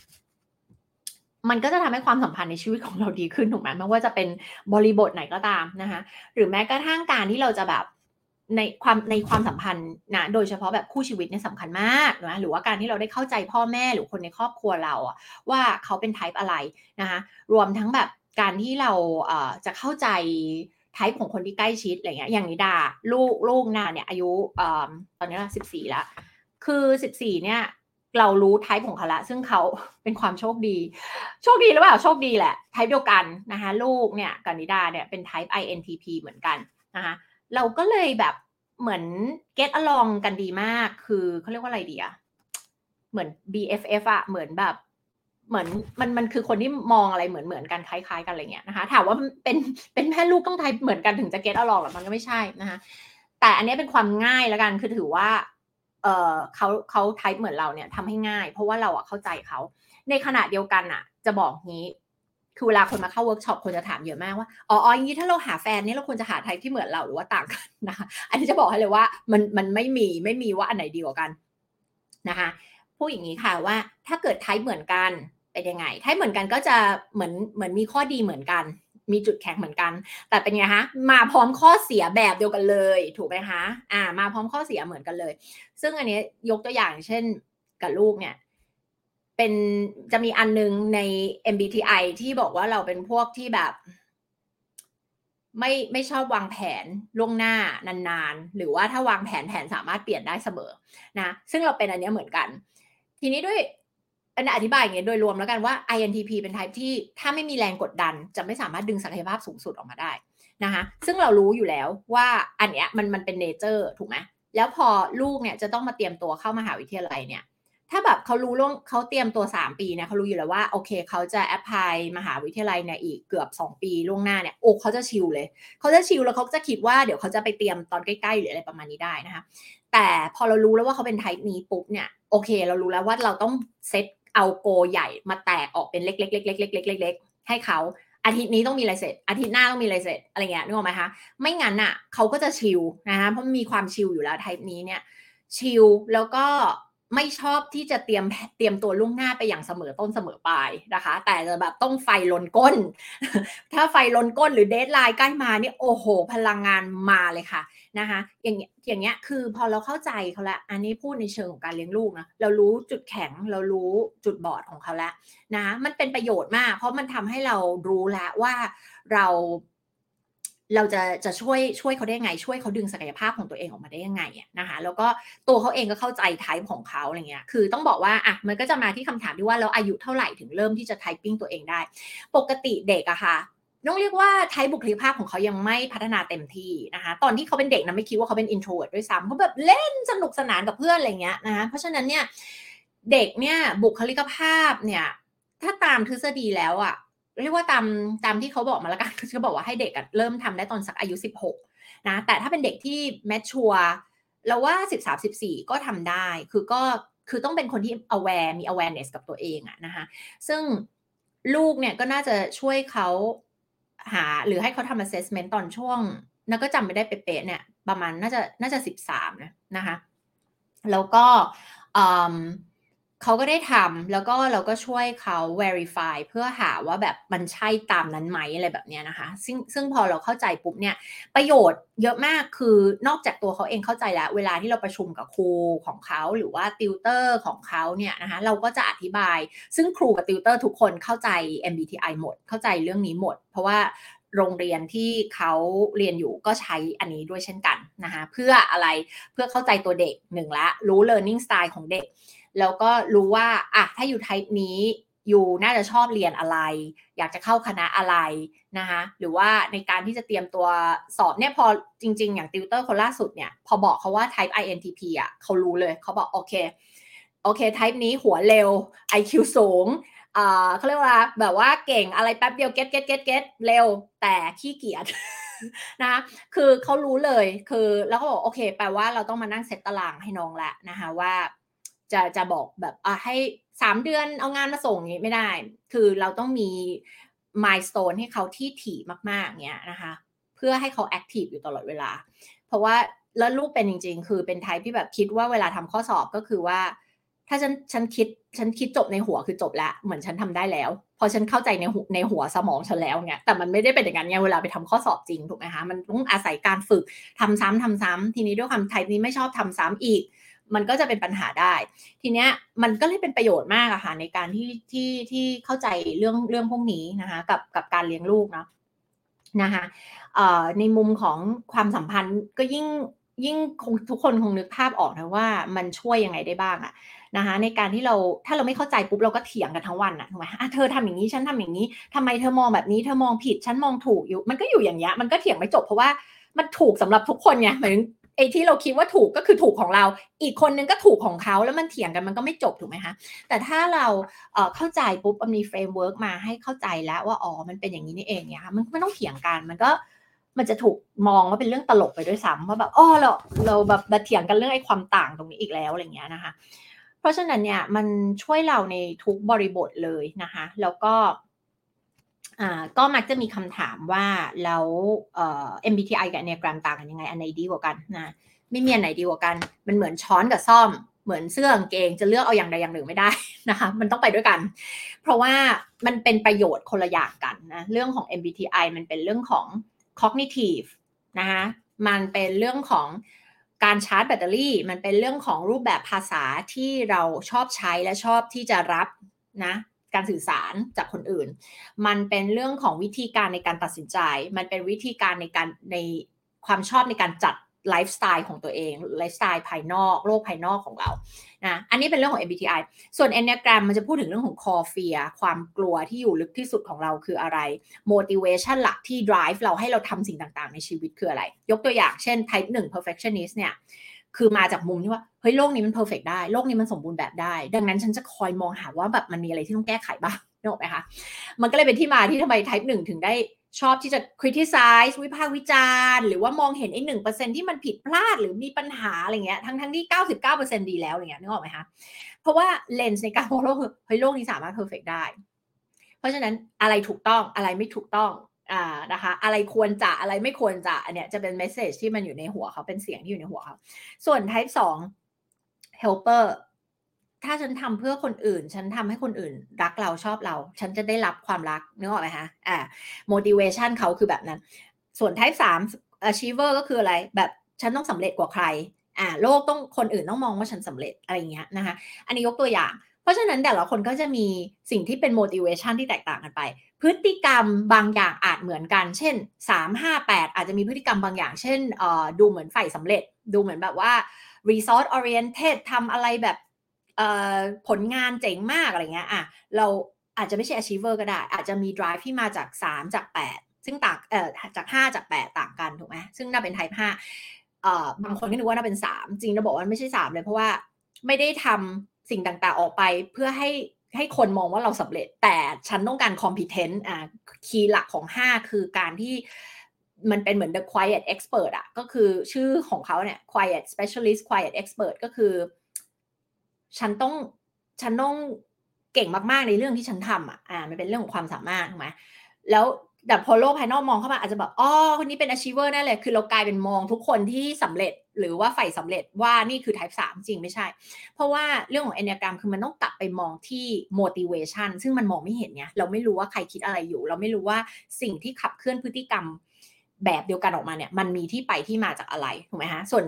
มันก็จะทำให้ความสัมพันธ์ในชีวิตของเราดีขึ้นถูกไหมไม่ว่าจะเป็นบริบทไหนก็ตามนะคะ หรือแม้กระทั่งการที่เราจะแบบในความในความสัมพันธ์นะโดยเฉพาะแบบคู่ชีวิตเนี่ยสำคัญมากนะหรือว่าการที่เราได้เข้าใจพ่อแม่หรือคนในครอบครัวเราอะว่าเขาเป็นไทป์อะไรนะคะรวมทั้งแบบ การที่เราจะเข้าใจไทป์ของคนที่ใกล้ชิดอะไรเงี้ยอย่างนิดาลูกลูกนาเนี่ยอายุตอนนี้ละสิบสี่แล้วคือสิบสี่เนี่ยเรารู้ไทป์ของเขาละซึ่งเขาเป็นความโชคดี โชคดีหรือเปล่าโชคดีแหละไทป์เดียวกันนะคะลูกเนี่ยกับนิดาเนี่ยเป็นไทป์ INTP เหมือนกันนะคะเราก็เลยแบบเหมือน get along กันดีมาก คือเขาเรียกว่าอะไรดีอะเหมือน BFF อะเหมือนแบบ เหมือนมันมันคือคนที่มองอะไรเหมือนเหมือนกันคล้าย ๆ กันอะไรเงี้ยนะคะ ถามว่าเป็นเป็นแม่ลูกต้อง type เหมือนกันถึงจะ get along หรอมันก็ไม่ใช่นะคะแต่อันนี้เป็นความง่ายแล้วกันคือถือว่าเออเขาเขา type เหมือนเราเนี่ยทำให้ง่าย เพราะว่าเราอะเข้าใจเขา ในขณะเดียวกันอะจะบอกงี้คือเวลาคนมาเข้าเวิร์กช็อปคนจะถามเยอะมากว่าอ๋ออย่างนี้ถ้าเราหาแฟนนี่เราควรจะหา type ที่เหมือนเราหรือว่าต่างกันนะคะอันนี้จะบอกให้เลยว่ามันมันไม่มีไม่มีว่าอันไหนดีกว่ากันนะคะพูดอย่างนี้ค่ะว่าถ้าเกิดไทป์เหมือนกัน เป็นยังไงไทป์เหมือนกันก็จะเหมือนเหมือนมีข้อดีเหมือนกัน มีจุดแข็งเหมือนกัน แต่เป็นไงคะมาพร้อมข้อเสียแบบเดียวกันเลย ถูกไหมคะอ่า มาพร้อมข้อเสียเหมือนกันเลย ซึ่งอันนี้ยกตัวอย่างเช่นกับลูกเนี่ยเป็นจะมีอันนึงใน MBTI ที่บอกว่าเราเป็นพวกที่แบบ ไม่ไม่ชอบวางแผนล่วงหน้านานๆ หรือว่าถ้าวางแผนแผนสามารถเปลี่ยนได้เสมอนะซึ่งเราเป็นอันนี้เหมือนกัน ทีนี้ด้วย อันอธิบายอย่างนี้ยโดยรวมแล้วกันว่า INTP เป็น type ที่ถ้าไม่มีแรงกดดัน จะไม่สามารถดึงศักยภาพสูงสุดออกมาได้นะคะซึ่งเรารู้อยู่แล้วว่าอันเนี้ยมันมันเป็น nature ถูกไหมแล้วพอลูกเนี่ยจะต้องมาเตรียมตัวเข้ามหาวิทยาลัยเนี่ย ถ้าแบบเขารู้ล่วงเขาเตรียมตัว 3 ปีเนี่ยเขารู้อยู่แล้วว่าโอเคเขาจะ apply มหาวิทยาลัยเนี่ยอีกเกือบ 2 ปีล่วงหน้าเนี่ยโอ้เขาจะ chill เลยเขาจะชิลแล้วเขาจะคิดว่าเดี๋ยวเขาจะไปเตรียมตอนใกล้ๆหรืออะไรประมาณนี้ได้นะคะแต่พอเรารู้แล้วว่าเขาเป็นไทป์นี้ปุ๊บเนี่ยโอเค เรารู้แล้วว่าเราต้องเซต เอาโกใหญ่มาแตกออกเป็นเล็กๆๆๆๆๆๆให้เขาอาทิตย์นี้ต้องมีอะไรเสร็จ อาทิตย์หน้าต้องมีอะไรเสร็จอะไรเงี้ยนึกออกไหมคะไม่งั้นอะเขาก็จะชิลนะคะเพราะมีความชิลอยู่แล้วไทป์นี้เนี่ยชิลแล้วก็ไม่ชอบที่จะเตรียมเตรียมตัวล่วงหน้าไปอย่างเสมอต้นเสมอปลายนะคะ แต่จะแบบต้องไฟลนก้น ถ้าไฟลนก้นหรือเดทไลน์ใกล้มานี่โอ้โห พลังงานมาเลยค่ะ นะคะ อย่างเงี้ยอย่างเงี้ยคือพอเราเข้าใจเขาแล้วอันนี้พูดในเชิงของการเลี้ยงลูกนะเรารู้จุดแข็งเรารู้จุดบอดของเขาแล้วนะะมันเป็นประโยชน์มาก เพราะมันทำให้เรารู้แล้วว่าเราเราจะจะช่วยช่วยเขาได้ยังไง ช่วยเขาดึงศักยภาพของตัวเองออกมาได้ยังไงนะคะแล้วก็ตัวเขาเองก็เข้าใจไทป์ของเขาอะไรเงี้ยคือต้องบอกว่าอะมันก็จะมาที่คำถามที่ว่าเราอายุเท่าไหร่ถึงเริ่มที่จะไทปิ้งตัวเองได้ ปกติเด็กอะค่ะ ต้องเรียกว่า type บุคลิกภาพของเขายังไม่พัฒนาเต็มที่นะคะ ตอนที่เขาเป็นเด็กนะไม่คิดว่าเขาเป็น introvert ด้วยซ้ำเขาแบบเล่นสนุกสนานกับเพื่อนอะไรเงี้ยนะคะเพราะฉะนั้นเนี่ยเด็กเนี่ยบุคลิกภาพเนี่ยถ้าตามทฤษฎีแล้วอะเรียกว่าตามตามที่เขาบอกมาแล้วกันเขาบอกว่าให้เด็กเริ่มทำได้ตอนสักอายุ 16นะแต่ถ้าเป็นเด็กที่แมชชัวเราว่า 13 14 ก็ทำได้ คือก็คือต้องเป็นคนที่ aware มี awareness กับตัวเองอะนะคะซึ่งลูกเนี่ยก็น่าจะช่วยเขา หาหรือให้เขาทำ assessment ตอนช่วงนักก็จำไม่ได้เป๊ะเนี่ย ประมาณน่าจะน่าจะสิบสามนะนะคะ แล้วก็ เขาก็ได้ทำแล้วก็เราก็ช่วยเขา verify เพื่อหาว่าแบบมันใช่ตามนั้นไหมอะไรแบบเนี้ยนะคะ ซึ่งซึ่งพอเราเข้าใจปุ๊บเนี่ยประโยชน์เยอะมากคือนอกจากตัวเขาเองเข้าใจแล้ว เวลาที่เราประชุมกับครูของเขาหรือว่าติวเตอร์ของเขาเนี่ยนะคะเราก็จะอธิบาย ซึ่งครูกับติวเตอร์ทุกคนเข้าใจ MBTI หมด เข้าใจเรื่องนี้หมด เพราะว่าโรงเรียนที่เขาเรียนอยู่ก็ใช้อันนี้ด้วยเช่นกันนะคะเพื่ออะไรเพื่อเข้าใจตัวเด็กหนึ่งละรู้ learning style ของเด็ก แล้วก็รู้ว่าอะถ้าอยู่ type นี้อยู่น่าจะชอบเรียนอะไร อยากจะเข้าคณะอะไรนะคะหรือว่าในการที่จะเตรียมตัวสอบเนี่ยพอจริง ๆ อย่างติวเตอร์คนล่าสุดเนี่ย พอบอกเขาว่า type INTP อะเขารู้เลยเขาบอกโอเคโอเค type นี้หัวเร็ว IQ สูงอ่าเขาเรียกว่าแบบว่าเก่งอะไรแป๊บเดียว get get get get เร็วแต่ขี้เกียจนะคือเขารู้เลยคือแล้วเขาบอกโอเค แปลว่าเราต้องมานั่งเซตตารางให้น้องละนะคะว่า จะจะบอกแบบอ่าให้สามเดือนเอางานมาส่งนี้ไม่ได้ คือเราต้องมีmilestone ให้เขาที่ถี่มากๆเนี้ยนะคะ เพื่อให้เขา active อยู่ตลอดเวลา เพราะว่าแล้วลูกเป็นจริง ๆ คือเป็น type ที่แบบคิดว่าเวลาทำข้อสอบก็คือว่า ถ้าฉันฉันคิดฉันคิดจบในหัวคือจบแล้วเหมือนฉันทำได้แล้ว พอฉันเข้าใจในหัวในหัวสมองฉันแล้วเนี่ยแต่มันไม่ได้เป็นอย่างนั้นไงเวลาไปทำข้อสอบจริงถูกไหมคะมันต้องอาศัยการฝึกทำซ้ำทำซ้ำทีนี้ด้วยความ type นี้ไม่ชอบทำซ้ำอีก มันก็จะเป็นปัญหาได้ ทีเนี้ยมันก็เลยเป็นประโยชน์มากอะค่ะในการที่ที่ที่เข้าใจเรื่องเรื่องพวกนี้นะคะกับกับการเลี้ยงลูกเนาะนะคะในมุมของความสัมพันธ์ก็ยิ่งยิ่งคงทุกคนคงนึกภาพออกนะว่ามันช่วยยังไงได้บ้างอะนะคะในการที่เราถ้าเราไม่เข้าใจปุ๊บเราก็เถียงกันทั้งวันอะถูกไหมอะเธอทำอย่างนี้ฉันทำอย่างนี้ทำไมเธอมองแบบนี้เธอมองผิดฉันมองถูกอยู่ มันก็อยู่อย่างเงี้ยมันก็เถียงไม่จบเพราะว่ามันถูกสำหรับทุกคนไงหมายถึง ไอ้ที่เราคิดว่าถูกก็คือถูกของเรา อีกคนนึงก็ถูกของเขาแล้วมันเถียงกันมันก็ไม่จบถูกไหมคะ แต่ถ้าเราเข้าใจปุ๊บมันมี framework มาให้เข้าใจแล้วว่าอ๋อมันเป็นอย่างนี้นี่เองเนี่ยค่ะมันไม่ต้องเถียงกันมันก็มันจะถูกมองว่าเป็นเรื่องตลกไปด้วยซ้ำว่าแบบอ๋อเราเราแบบเถียงกันเรื่องไอ้ความต่างตรงนี้อีกแล้วอะไรเงี้ยนะคะ เพราะฉะนั้นเนี่ยมันช่วยเราในทุกบริบทเลยนะคะ แล้วก็ ก็มักจะมีคำถามว่าแล้วเอ่อ MBTI กับ Enneagram ต่างกันยังไง อันไหนดีกว่ากันนะไม่มีอันไหนดีกว่ากัน มันเหมือนช้อนกับซ่อม เหมือนเสื้อกางเกงจะเลือกเอาอย่างใดอย่างหนึ่งไม่ได้นะคะมันต้องไปด้วยกัน เพราะว่ามันเป็นประโยชน์คนละอย่างกันนะเรื่องของ MBTI มันเป็นเรื่องของ cognitive นะคะมันเป็นเรื่องของการชาร์จแบตเตอรี่ มันเป็นเรื่องของรูปแบบภาษาที่เราชอบใช้และชอบที่จะรับนะ การสื่อสารจากคนอื่น มันเป็นเรื่องของวิธีการในการตัดสินใจ มันเป็นวิธีการในการในความชอบในการจัดไลฟ์สไตล์ของตัวเองไลฟ์สไตล์ภายนอกโลกภายนอกของเรานะอันนี้เป็นเรื่องของ MBTI ส่วน Enneagram มันจะพูดถึงเรื่องของ core fear ความกลัวที่อยู่ลึกที่สุดของเราคืออะไร motivation หลักที่ drive เราให้เราทำสิ่งต่างๆ ในชีวิตคืออะไร ยกตัวอย่างเช่น type 1 perfectionist เนี่ย คือมาจากมุมที่ว่าเฮ้ยโลกนี้มัน perfect ได้โลกนี้มันสมบูรณ์แบบได้ ดังนั้นฉันจะคอยมองหาว่าแบบมันมีอะไรที่ต้องแก้ไขบ้างนึกออกไหมคะมันก็เลยเป็นที่มาที่ทำไม type 1ถึงได้ชอบที่จะ criticize วิพากษ์วิจารณ์หรือว่ามองเห็นไอ้หนึ่งเปอร์เซ็นที่มันผิดพลาดหรือมีปัญหาอะไรเงี้ยทั้งทั้งที่เก้าสิบเก้าเปอร์เซ็นดีแล้วอะไรเงี้ยนึกออกไหมคะเพราะว่าเลนส์ในการมองโลกคือเฮ้ยโลกนี้สามารถ perfect ได้ เพราะฉะนั้นอะไรถูกต้องอะไรไม่ถูกต้อง อ่านะคะ อะไรควรจะอะไรไม่ควรจะอันเนี้ยจะเป็น message ที่มันอยู่ในหัวเขาเป็นเสียงที่อยู่ในหัวเขาส่วน type 2 helper ถ้าฉันทำเพื่อคนอื่น ฉันทำให้คนอื่น รักเราชอบเรา ฉันจะได้รับความรักนึกออกไหมคะอ่า motivation เขาคือแบบนั้น ส่วน type 3 achiever ก็คืออะไรแบบฉันต้องสำเร็จกว่าใครอ่าโลกต้องคนอื่นต้องมองว่าฉันสำเร็จอะไรเงี้ยนะคะ อันนี้ยกตัวอย่าง เพราะฉะนั้นแต่ละคนก็จะมีสิ่งที่เป็น motivation ที่แตกต่างกันไป พฤติกรรมบางอย่างอาจเหมือนกัน เช่น 3 5 8 อาจจะมีพฤติกรรมบางอย่าง เช่นดูเหมือนใฝ่สำเร็จ ดูเหมือนแบบว่า result oriented ทำอะไรแบบผลงานเจ๋งมากอะไรเงี้ยอะเราอาจจะไม่ใช่ achiever ก็ได้ อาจจะมี drive ที่มาจาก 3 จาก 8 ซึ่งต่างเอ่อจาก 5 จาก 8 ต่างกันถูกไหมซึ่งน่าเป็น type 5เอ่อบางคนก็นึกว่าน่าเป็น 3 จริงเราบอกว่าไม่ใช่ 3 เลยเพราะว่าไม่ได้ทำ สิ่งต่างๆออกไปเพื่อให้ให้คนมองว่าเราสำเร็จ แต่ฉันต้องการ competent อ่าคีย์หลักของ 5 คือการที่มันเป็นเหมือน the quiet expert อะก็คือชื่อของเขาเนี่ย quiet specialist quiet expert ก็คือ ฉันต้องฉันต้องเก่งมากๆในเรื่องที่ฉันทำอะอ่ามันเป็นเรื่องของความสามารถถูกไหมแล้วแต่พอโลกภายนอกมองเข้ามาอาจจะแบบอ๋อคนนี้เป็น achiever แน่เลย คือเรากลายเป็นมองทุกคนที่สำเร็จ หรือว่าใฝ่สำเร็จว่านี่คือ type 3 จริงไม่ใช่ เพราะว่าเรื่องของ enneagram คือมันต้องกลับไปมองที่ motivation ซึ่งมันมองไม่เห็นเนี่ยเราไม่รู้ว่าใครคิดอะไรอยู่ เราไม่รู้ว่าสิ่งที่ขับเคลื่อนพฤติกรรมแบบเดียวกันออกมาเนี่ยมันมีที่ไปที่มาจากอะไรถูกไหมฮะส่วน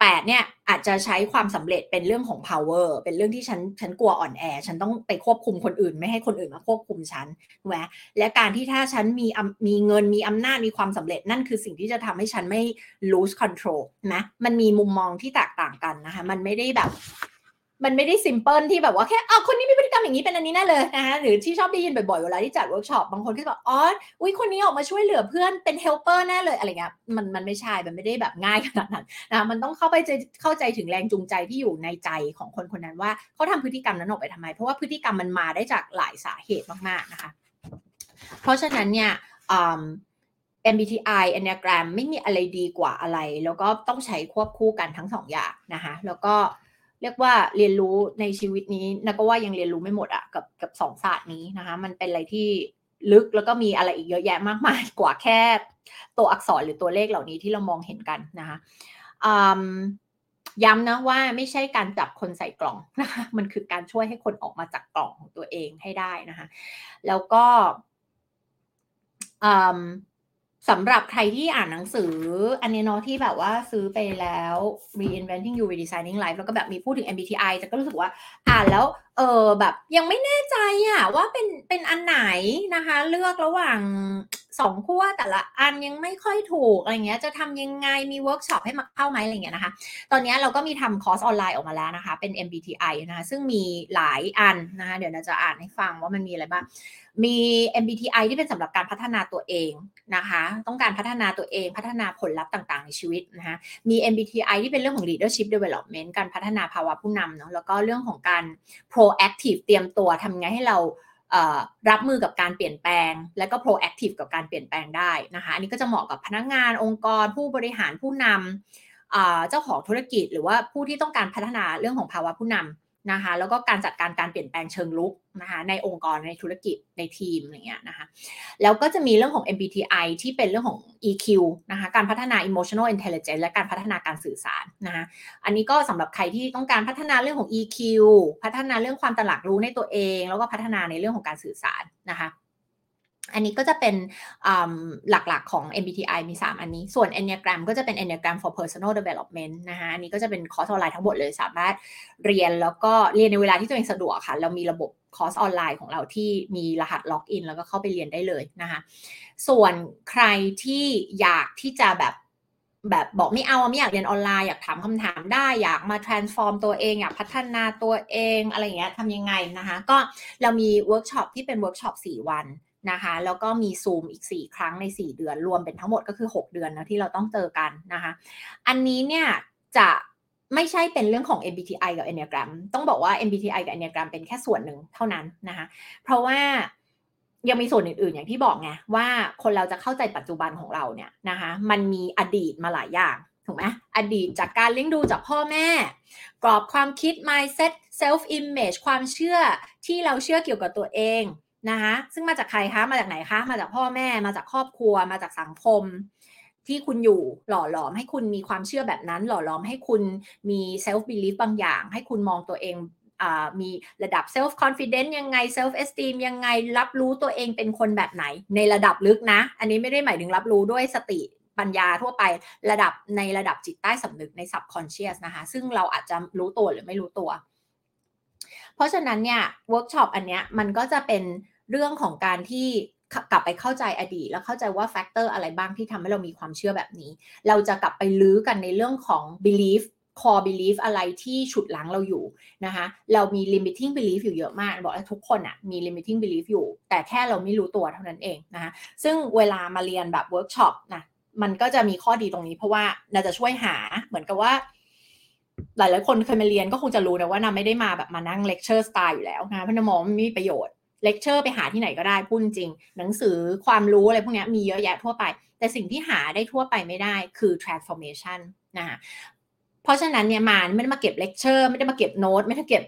แปดเนี่ยอาจจะใช้ความสำเร็จเป็นเรื่องของ power เป็นเรื่องที่ฉันฉันกลัวอ่อนแอ ฉันต้องไปควบคุมคนอื่น ไม่ให้คนอื่นมาควบคุมฉันถูกไหมและการที่ถ้าฉันมีมีเงินมีอำนาจมีความสำเร็จนั่นคือสิ่งที่จะทำให้ฉันไม่ lose control นะมันมีมุมมองที่แตกต่างกันนะคะ มันไม่ได้แบบ มันไม่ได้ simple ที่แบบว่าแค่เอาคนนี้มีพฤติกรรมอย่างนี้เป็นอันนี้แน่เลยนะคะหรือที่ชอบได้ยินบ่อยๆเวลาที่จัดเวิร์กช็อปบางคนก็จะบอกอ๋ออุ้ยคนนี้ออกมาช่วยเหลือเพื่อนเป็นเฮลเปอร์แน่เลยอะไรเงี้ยมันมันไม่ใช่มันไม่ได้แบบง่ายขนาดนั้นนะมันต้องเข้าไปเข้าใจถึงแรงจูงใจที่อยู่ในใจของคนคนนั้นว่าเขาทำพฤติกรรมนั้นออกไปทำไม เพราะว่าพฤติกรรมมันมาได้จากหลายสาเหตุมากๆนะคะ เพราะฉะนั้นเนี่ย MBTI Enneagram ไม่มีอะไรดีกว่าอะไร แล้วก็ต้องใช้ควบคู่กันทั้งสองอย่างนะคะแล้วก็ รียกว่าเรียนรู้ในชีวิตนี้นะก็ว่ายังเรียนรู้ไม่หมดอะกับกับสองศาสตร์นี้นะคะ มันเป็นอะไรที่ลึกแล้วก็มีอะไรอีกเยอะแยะมากมายกว่าแค่ตัวอักษรหรือตัวเลขเหล่านี้ที่เรามองเห็นกันนะคะย้ำนะว่าไม่ใช่การจับคนใส่กล่องนะคะมันคือการช่วยให้คนออกมาจากกล่องของตัวเองให้ได้นะคะ แล้วก็ สำหรับใครที่อ่านหนังสือ อันนี้เนาะที่แบบว่าซื้อไปแล้ว reinventing you redesigning life แล้วก็แบบมีพูดถึง MBTI จะก็รู้สึกว่าอ่านแล้ว เออแบบยังไม่แน่ใจอะว่าเป็นเป็นอันไหนนะคะ เลือกระหว่าง สองขั้วแต่ละอันยังไม่ค่อยถูกอะไรเงี้ยจะทำยังไงมีเวิร์กช็อปให้มาเข้าไหมอะไรเงี้ยนะคะ ตอนนี้เราก็มีทำคอร์สออนไลน์ออกมาแล้วนะคะ เป็น MBTI นะคะซึ่งมีหลายอันนะคะเดี๋ยวเราจะอ่านให้ฟังว่ามันมีอะไรบ้างมี MBTI ที่เป็นสำหรับการพัฒนาตัวเองนะคะ ต้องการพัฒนาตัวเองพัฒนาผลลัพธ์ต่าง ๆ ในชีวิตนะคะมี MBTI ที่เป็นเรื่องของ leadership development การพัฒนาภาวะผู้นำเนาะแล้วก็เรื่องของการ proactive เตรียมตัวทำไงให้เรา รับมือกับการเปลี่ยนแปลง และก็ proactive กับการเปลี่ยนแปลงได้นะคะ อันนี้ก็จะเหมาะกับพนักงานองค์กร ผู้บริหารผู้นำเจ้าของธุรกิจ หรือว่าผู้ที่ต้องการพัฒนาเรื่องของภาวะผู้นำ นะคะแล้วก็การจัดการการเปลี่ยนแปลงเชิงลุกนะคะในองค์กรในธุรกิจในทีมอะไรเงี้ยนะคะแล้วก็จะมีเรื่องของ MBTI ที่เป็นเรื่องของ EQ นะคะการพัฒนา emotional intelligence และการพัฒนาการสื่อสารนะคะอันนี้ก็สำหรับใครที่ต้องการพัฒนาเรื่องของ EQ พัฒนาเรื่องความตระหนักรู้ในตัวเอง แล้วก็พัฒนาในเรื่องของการสื่อสารนะคะ อันนี้ก็จะเป็นหลักๆของ MBTI มี 3 อันนี้ ส่วน Enneagram ก็จะเป็น Enneagram for Personal Development นะคะอันนี้ก็จะเป็นคอร์สออนไลน์ทั้งหมดเลย สามารถเรียนแล้วก็เรียนในเวลาที่ตัวเองสะดวกค่ะ เรามีระบบคอร์สออนไลน์ของเราที่มีรหัสล็อกอินแล้วก็เข้าไปเรียนได้เลยนะคะ ส่วนใครที่อยากที่จะแบบแบบบอกไม่เอาไม่อยากเรียนออนไลน์อยากถามคำถามได้อยากมา transform ตัวเองอยากพัฒนาตัวเองอะไรเงี้ยทำยังไงนะคะ ก็เรามีเวิร์กช็อปที่เป็นเวิร์กช็อป4วัน นะคะแล้วก็มีซูมอีก 4 ครั้งใน 4 เดือนรวมเป็นทั้งหมดก็คือ 6 เดือนนะที่เราต้องเจอกันนะคะอันนี้เนี่ยจะไม่ใช่เป็นเรื่องของ MBTI กับ Enneagram ต้องบอกว่า MBTI กับ Enneagram เป็นแค่ส่วนหนึ่งเท่านั้นนะคะเพราะว่ายังมีส่วนอื่นๆ อย่างที่บอกไงว่าคนเราจะเข้าใจปัจจุบันของเราเนี่ยนะคะมันมีอดีตมาหลายอย่างถูกไหมอดีตจากการเลี้ยงดูจากพ่อแม่ กรอบความคิด mindset self image ความเชื่อที่เราเชื่อเกี่ยวกับตัวเอง นะคะซึ่งมาจากใครคะ มาจากไหนคะ มาจากพ่อแม่ มาจากครอบครัว มาจากสังคม ที่คุณอยู่หล่อหลอมให้คุณมีความเชื่อแบบนั้น หล่อหลอมให้คุณมี self belief บางอย่าง ให้คุณมองตัวเองมีระดับ self confidence ยังไง self esteem ยังไงรับรู้ตัวเองเป็นคนแบบไหน ในระดับลึกนะ อันนี้ไม่ได้หมายถึงรับรู้ด้วยสติปัญญาทั่วไประดับในระดับจิตใต้สำนึกใน subconscious นะคะ ซึ่งเราอาจจะรู้ตัวหรือไม่รู้ตัว เพราะฉะนั้นเนี่ยเวิร์กช็อปอันเนี้ยมันก็จะเป็นเรื่องของการที่กลับไปเข้าใจอดีต แล้วเข้าใจว่า factor อะไรบ้างที่ทำให้เรามีความเชื่อแบบนี้ เราจะกลับไปรื้อกันในเรื่องของ belief core belief อะไรที่ฉุดรั้งเราอยู่นะคะ เรามี limiting belief อยู่เยอะมาก บอกว่าทุกคนอะมี limiting belief อยู่ แต่แค่เราไม่รู้ตัวเท่านั้นเองนะคะซึ่งเวลามาเรียนแบบ workshop นะมันก็จะมีข้อดีตรงนี้เพราะว่านาจะช่วยหาเหมือนกับว่า หลายๆคนเคยมาเรียนก็คงจะรู้นะว่านาไม่ได้มาแบบมานั่ง lecture style อยู่แล้วนะเพราะนามองไม่มีประโยชน์เลคเชอร์ไปหาที่ไหนก็ได้พูดจริง หนังสือความรู้อะไรพวกนี้มีเยอะแยะทั่วไป แต่สิ่งที่หาได้ทั่วไปไม่ได้คือ transformation นะคะเพราะฉะนั้นเนี่ยมาไม่ได้มาเก็บเลคเชอร์ไม่ได้มาเก็บโน้ตไม่ได้เก็บ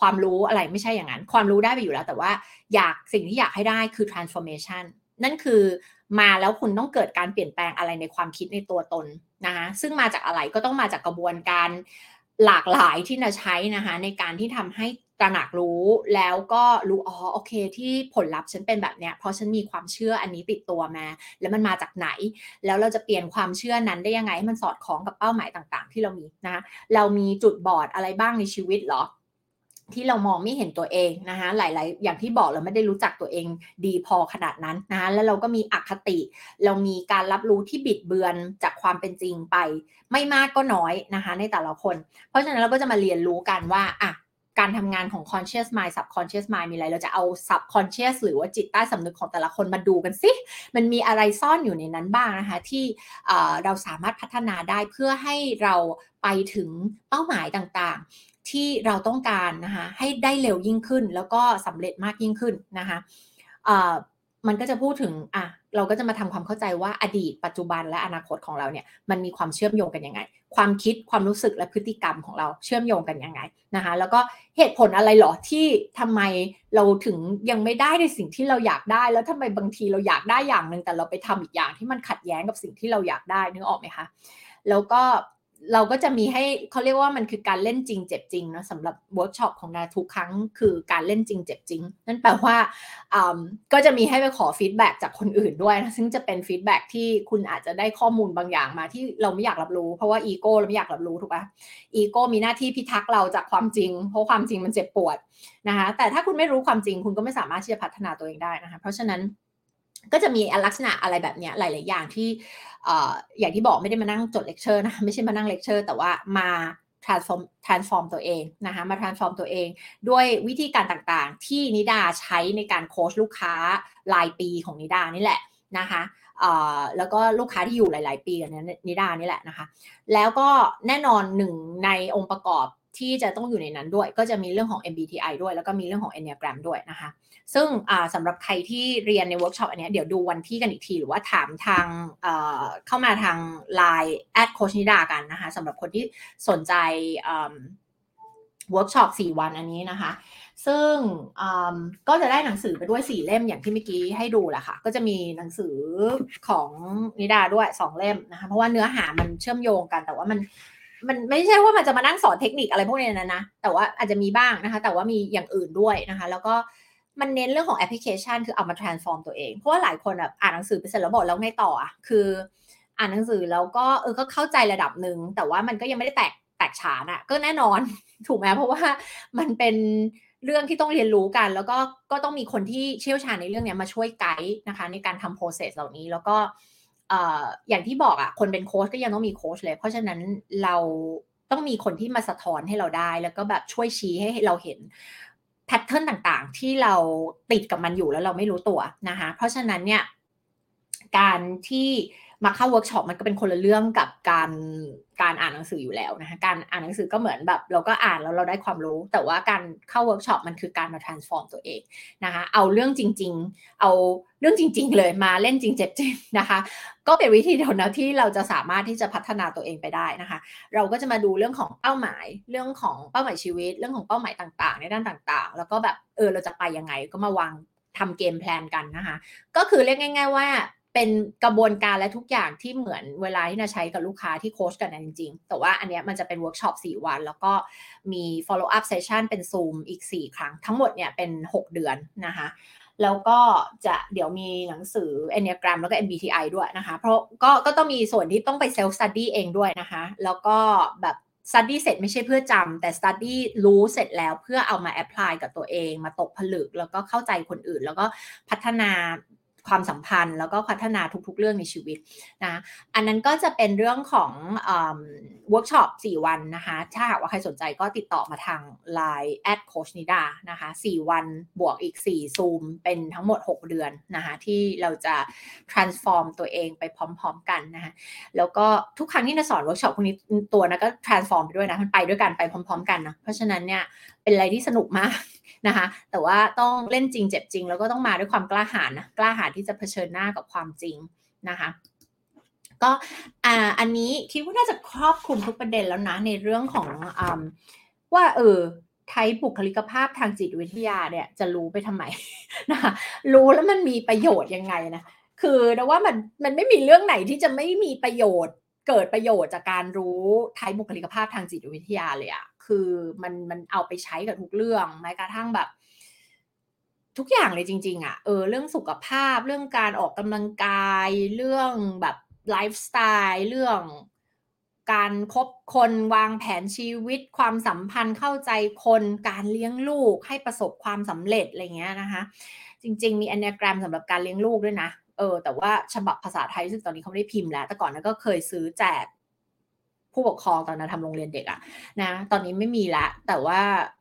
ความรู้อะไรไม่ใช่อย่างนั้น ความรู้ได้ไปอยู่แล้ว แต่ว่าอยากสิ่งที่อยากให้ได้คือ transformation นั่นคือมาแล้วคุณต้องเกิดการเปลี่ยนแปลงอะไรในความคิดในตัวตนนะคะซึ่งมาจากอะไรก็ต้องมาจากกระบวนการหลากหลายที่เราใช้นะคะในการที่ทำให้ตระหนักรู้แล้วก็รู้อ๋อโอเค ที่ผลลัพธ์ฉันเป็นแบบเนี้ยเพราะฉันมีความเชื่ออันนี้ติดตัวมา แล้วมันมาจากไหน แล้วเราจะเปลี่ยนความเชื่อนั้นได้ยังไงให้มันสอดคล้องกับเป้าหมายต่างๆ ที่เรามีนะคะเรามีจุดบอดอะไรบ้างในชีวิตหรอ ที่เรามองไม่เห็นตัวเองนะคะหลาย ๆ อย่างที่บอกเราไม่ได้รู้จักตัวเองดีพอขนาดนั้นนะคะแล้วเราก็มีอคติ เรามีการรับรู้ที่บิดเบือนจากความเป็นจริงไป ไม่มากก็น้อยนะคะในแต่ละคน เพราะฉะนั้นเราก็จะมาเรียนรู้กันว่าอะการทำงานของ conscious mind subconscious mind มีอะไร เราจะเอา subconscious หรือว่าจิตใต้สำนึกของแต่ละคนมาดูกันสิ มันมีอะไรซ่อนอยู่ในนั้นบ้างนะคะ ที่เราสามารถพัฒนาได้เพื่อให้เราไปถึงเป้าหมายต่างๆ ที่เราต้องการนะคะให้ได้เร็วยิ่งขึ้น แล้วก็สำเร็จมากยิ่งขึ้นนะคะมันก็จะพูดถึงอะเราก็จะมาทำความเข้าใจว่าอดีตปัจจุบันและอนาคตของเราเนี่ยมันมีความเชื่อมโยงกันยังไง ความคิดความรู้สึกและพฤติกรรมของเราเชื่อมโยงกันยังไงนะคะแล้วก็เหตุผลอะไรหรอที่ทำไมเราถึงยังไม่ได้ในสิ่งที่เราอยากได้ แล้วทำไมบางทีเราอยากได้อย่างหนึ่งแต่เราไปทำอีกอย่างที่มันขัดแย้งกับสิ่งที่เราอยากได้นึกออกไหมคะแล้วก็ เราก็จะมีให้เขาเรียกว่ามันคือการเล่นจริงเจ็บจริงนะสำหรับเวิร์กช็อปของนาทุกครั้งคือการเล่นจริงเจ็บจริง นั่นแปลว่าก็จะมีให้ไปขอ feedback จากคนอื่นด้วยนะซึ่งจะเป็น feedback ที่คุณอาจจะได้ข้อมูลบางอย่างมาที่เราไม่อยากรับรู้ เพราะว่าอีโก้เราไม่อยากรับรู้ถูกปะอีโก้มีหน้าที่พิทักษ์เราจากความจริง เพราะความจริงมันเจ็บปวดนะคะแต่ถ้าคุณไม่รู้ความจริง คุณก็ไม่สามารถที่จะพัฒนาตัวเองได้นะคะเพราะฉะนั้นก็จะมีลักษณะอะไรแบบนี้หลาย ๆ อย่างที่ อย่างที่บอกไม่ได้มานั่งจดเลคเชอร์นะไม่ใช่มานั่งเลคเชอร์แต่ว่ามา transform transform ตัวเองนะคะมา transform ตัวเอง ด้วยวิธีการต่างๆ ที่นิดาใช้ในการโค้ชลูกค้ารายปีของนิดานี่แหละนะคะแล้วก็ลูกค้าที่อยู่หลาย ๆ ปีกับนิดานี่แหละนะคะ แล้วก็แน่นอนหนึ่งในองค์ประกอบ ที่จะต้องอยู่ในนั้นด้วย ก็จะมีเรื่องของ MBTI ด้วย แล้วก็มีเรื่องของ Enneagram ด้วยนะคะ ซึ่งสำหรับใครที่เรียนในเวิร์กช็อปอันนี้เดี๋ยวดูวันที่กันอีกที หรือว่าถามทางเข้ามาทาง Line แอดโค้ชนิดากันนะคะสำหรับคนที่สนใจเวิร์กช็อป4วันอันนี้นะคะ ซึ่งก็จะได้หนังสือไปด้วย 4 เล่มอย่างที่เมื่อกี้ให้ดูแหละค่ะ ก็จะมีหนังสือของนิดาด้วย 2 เล่มนะคะ เพราะว่าเนื้อหามันเชื่อมโยงกัน แต่ว่ามัน มันไม่ใช่ว่ามันจะมานั่งสอนเทคนิคอะไรพวกนี้นะนะ แต่ว่าอาจจะมีบ้างนะคะ แต่ว่ามีอย่างอื่นด้วยนะคะ แล้วก็มันเน้นเรื่องของแอปพลิเคชัน คือเอามา transform ตัวเอง เพราะว่าหลายคนแบบอ่านหนังสือไปเสร็จแล้วบอกแล้วไงต่ออะคืออ่านหนังสือแล้วก็เออก็เข้าใจระดับหนึ่งแต่ว่ามันก็ยังไม่ได้แตกแตกฉานอะก็แน่นอนถูกไหมเพราะว่ามันเป็นเรื่องที่ต้องเรียนรู้กัน แล้วก็ก็ต้องมีคนที่เชี่ยวชาญในเรื่องนี้มาช่วยไกด์นะคะ ในการทำ process เหล่านี้แล้วก็ อย่างที่บอกอะคนเป็นโค้ชก็ยังต้องมีโค้ชเลย เพราะฉะนั้นเราต้องมีคนที่มาสะท้อนให้เราได้ แล้วก็แบบช่วยชี้ให้เราเห็น pattern ต่างๆ ที่เราติดกับมันอยู่แล้วเราไม่รู้ตัวนะคะ เพราะฉะนั้นเนี่ยการที่ มาเข้าเวิร์กช็อปมันก็เป็นคนละเรื่องกับการการอ่านหนังสืออยู่แล้วนะคะการอ่านหนังสือก็เหมือนแบบ เราก็อ่านแล้วเราได้ความรู้ แต่ว่าการเข้าเวิร์กช็อปมันคือการมา transform ตัวเองนะคะเอาเรื่องจริง ๆ เอาเรื่องจริง ๆ เลยมาเล่นจริงเจ็บจริงนะคะ ก็เป็นวิธีเดียวนะที่เราจะสามารถที่จะพัฒนาตัวเองไปได้นะคะ เราก็จะมาดูเรื่องของเป้าหมาย เรื่องของเป้าหมายชีวิต เรื่องของเป้าหมายต่างๆ ในด้านต่างๆ แล้วก็แบบเออเราจะไปยังไงก็มาวางทำ game plan กันนะคะ ก็คือเรียกง่าย ๆ ว่า เป็นกระบวนการและทุกอย่างที่เหมือนเวลาที่นาใช้กับลูกค้าที่โค้ชกันนะจริง ๆ แต่ว่าอันนี้มันจะเป็นเวิร์กช็อป4 วัน แล้วก็มี follow up session เป็น Zoom อีก 4 ครั้ง ทั้งหมดเนี่ยเป็น 6 เดือนนะคะแล้วก็จะเดี๋ยวมีหนังสือ Enneagram แล้วก็ MBTI ด้วยนะคะ เพราะก็ก็ต้องมีส่วนที่ต้องไป self study เองด้วยนะคะ แล้วก็แบบ study เสร็จไม่ใช่เพื่อจำแต่ study รู้เสร็จแล้วเพื่อเอามา apply กับตัวเอง มาตกผลึกแล้วก็เข้าใจคนอื่น แล้วก็พัฒนา ความสัมพันธ์ แล้วก็พัฒนาทุกๆ เรื่องในชีวิตนะอันนั้นก็จะเป็นเรื่องของเวิร์กช็อป4วันนะคะถ้าหากว่าใครสนใจก็ติดต่อมาทาง Line แอดโค้ชนิดานะคะ4วันบวกอีก 4 ซูม เป็นทั้งหมด 6 เดือนนะคะที่เราจะ transform ตัวเองไปพร้อมๆกันนะคะแล้วก็ทุกครั้งที่นาสอนเวิร์กช็อปพวกนี้ตัวนาก็ transform ไปด้วยนะมันไปด้วยกันไปพร้อม ๆ กันนะเพราะฉะนั้นเนี่ยเป็นอะไรที่สนุกมาก นะคะ แต่ว่าต้องเล่นจริงเจ็บจริง แล้วก็ต้องมาด้วยความกล้าหาญนะกล้าหาญที่จะเผชิญหน้ากับความจริงนะคะก็อันนี้คิดว่าน่าจะครอบคลุมทุกประเด็นแล้วนะ ในเรื่องของอว่าเออไทยบุคลิกภาพทางจิตวิทยาเนี่ยจะรู้ไปทำไมนะคะรู้แล้วมันมีประโยชน์ยังไงนะคือแต่ว่ามันมันไม่มีเรื่องไหนที่จะไม่มีประโยชน์ เกิดประโยชน์จากการรู้ไทยบุคลิกภาพทางจิตวิทยาเลยอะ คือมันมันเอาไปใช้กับทุกเรื่องแม้กระทั่งแบบ ทุกอย่างเลยจริง ๆอะ่ะเออเรื่องสุขภาพเรื่องการออกกำลังกาย เรื่องแบบไลฟ์สไตล์เรื่องการคบคนวางแผนชีวิต ความสัมพันธ์เข้าใจคนการเลี้ยงลูกให้ประสบความสำเร็จอะไรเงี้ยนะคะ จริง ๆ มีอนเนแกรมสำหรับการเลี้ยงลูกด้วยนะเออแต่ว่าฉบับภาษาไทยซึ่งตอนนี้เขาไม่ได้พิมพ์แล้ว แต่ก่อนนั้นก็เคยซื้อแจก ผู้ปกครองตอนนั้นทำโรงเรียนเด็กอะนะ ตอนนี้ไม่มีละ แต่ว่า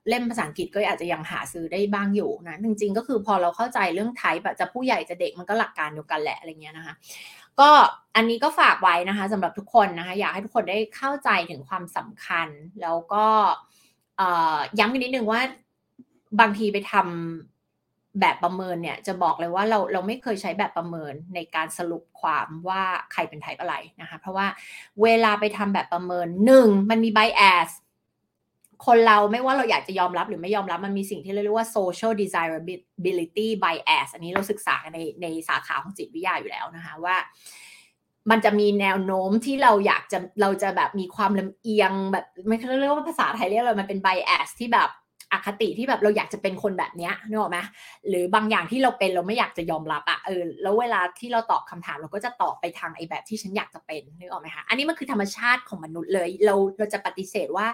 เล่มภาษาอังกฤษก็อาจจะยังหาซื้อได้บ้างอยู่นะ จริง ๆ ก็คือพอเราเข้าใจเรื่องไทป์จะผู้ใหญ่จะเด็กมันก็หลักการเดียวกันแหละอะไรเงี้ยนะคะ ก็อันนี้ก็ฝากไว้นะคะสำหรับทุกคนนะคะ อยากให้ทุกคนได้เข้าใจถึงความสำคัญ แล้วก็ย้ำอีกนิดนึงว่าบางทีไปทำ แบบประเมินเนี่ยจะบอกเลยว่าเราเราไม่เคยใช้แบบประเมินในการสรุปความว่าใครเป็นไทป์อะไรนะคะ เพราะว่าเวลาไปทำแบบประเมินหนึ่งมันมี bias คนเราไม่ว่าเราอยากจะยอมรับหรือไม่ยอมรับมันมีสิ่งที่เรียกว่า social desirability bias อันนี้เราศึกษาในในสาขาของจิตวิทยาอยู่แล้วนะคะว่ามันจะมีแนวโน้มที่เราอยากจะเราจะแบบมีความลำเอียงแบบไม่เรียกว่าภาษาไทยเรียกอะไรมันเป็น bias ที่แบบ อคติที่แบบเราอยากจะเป็นคนแบบเนี้ยนึกออกไหมหรือบางอย่างที่เราเป็นเราไม่อยากจะยอมรับอะเออแล้วเวลาที่เราตอบคำถามเราก็จะตอบไปทางไอ้แบบที่ฉันอยากจะเป็นนึกออกไหมคะอันนี้มันคือธรรมชาติของมนุษย์เลย เราเราจะปฏิเสธว่า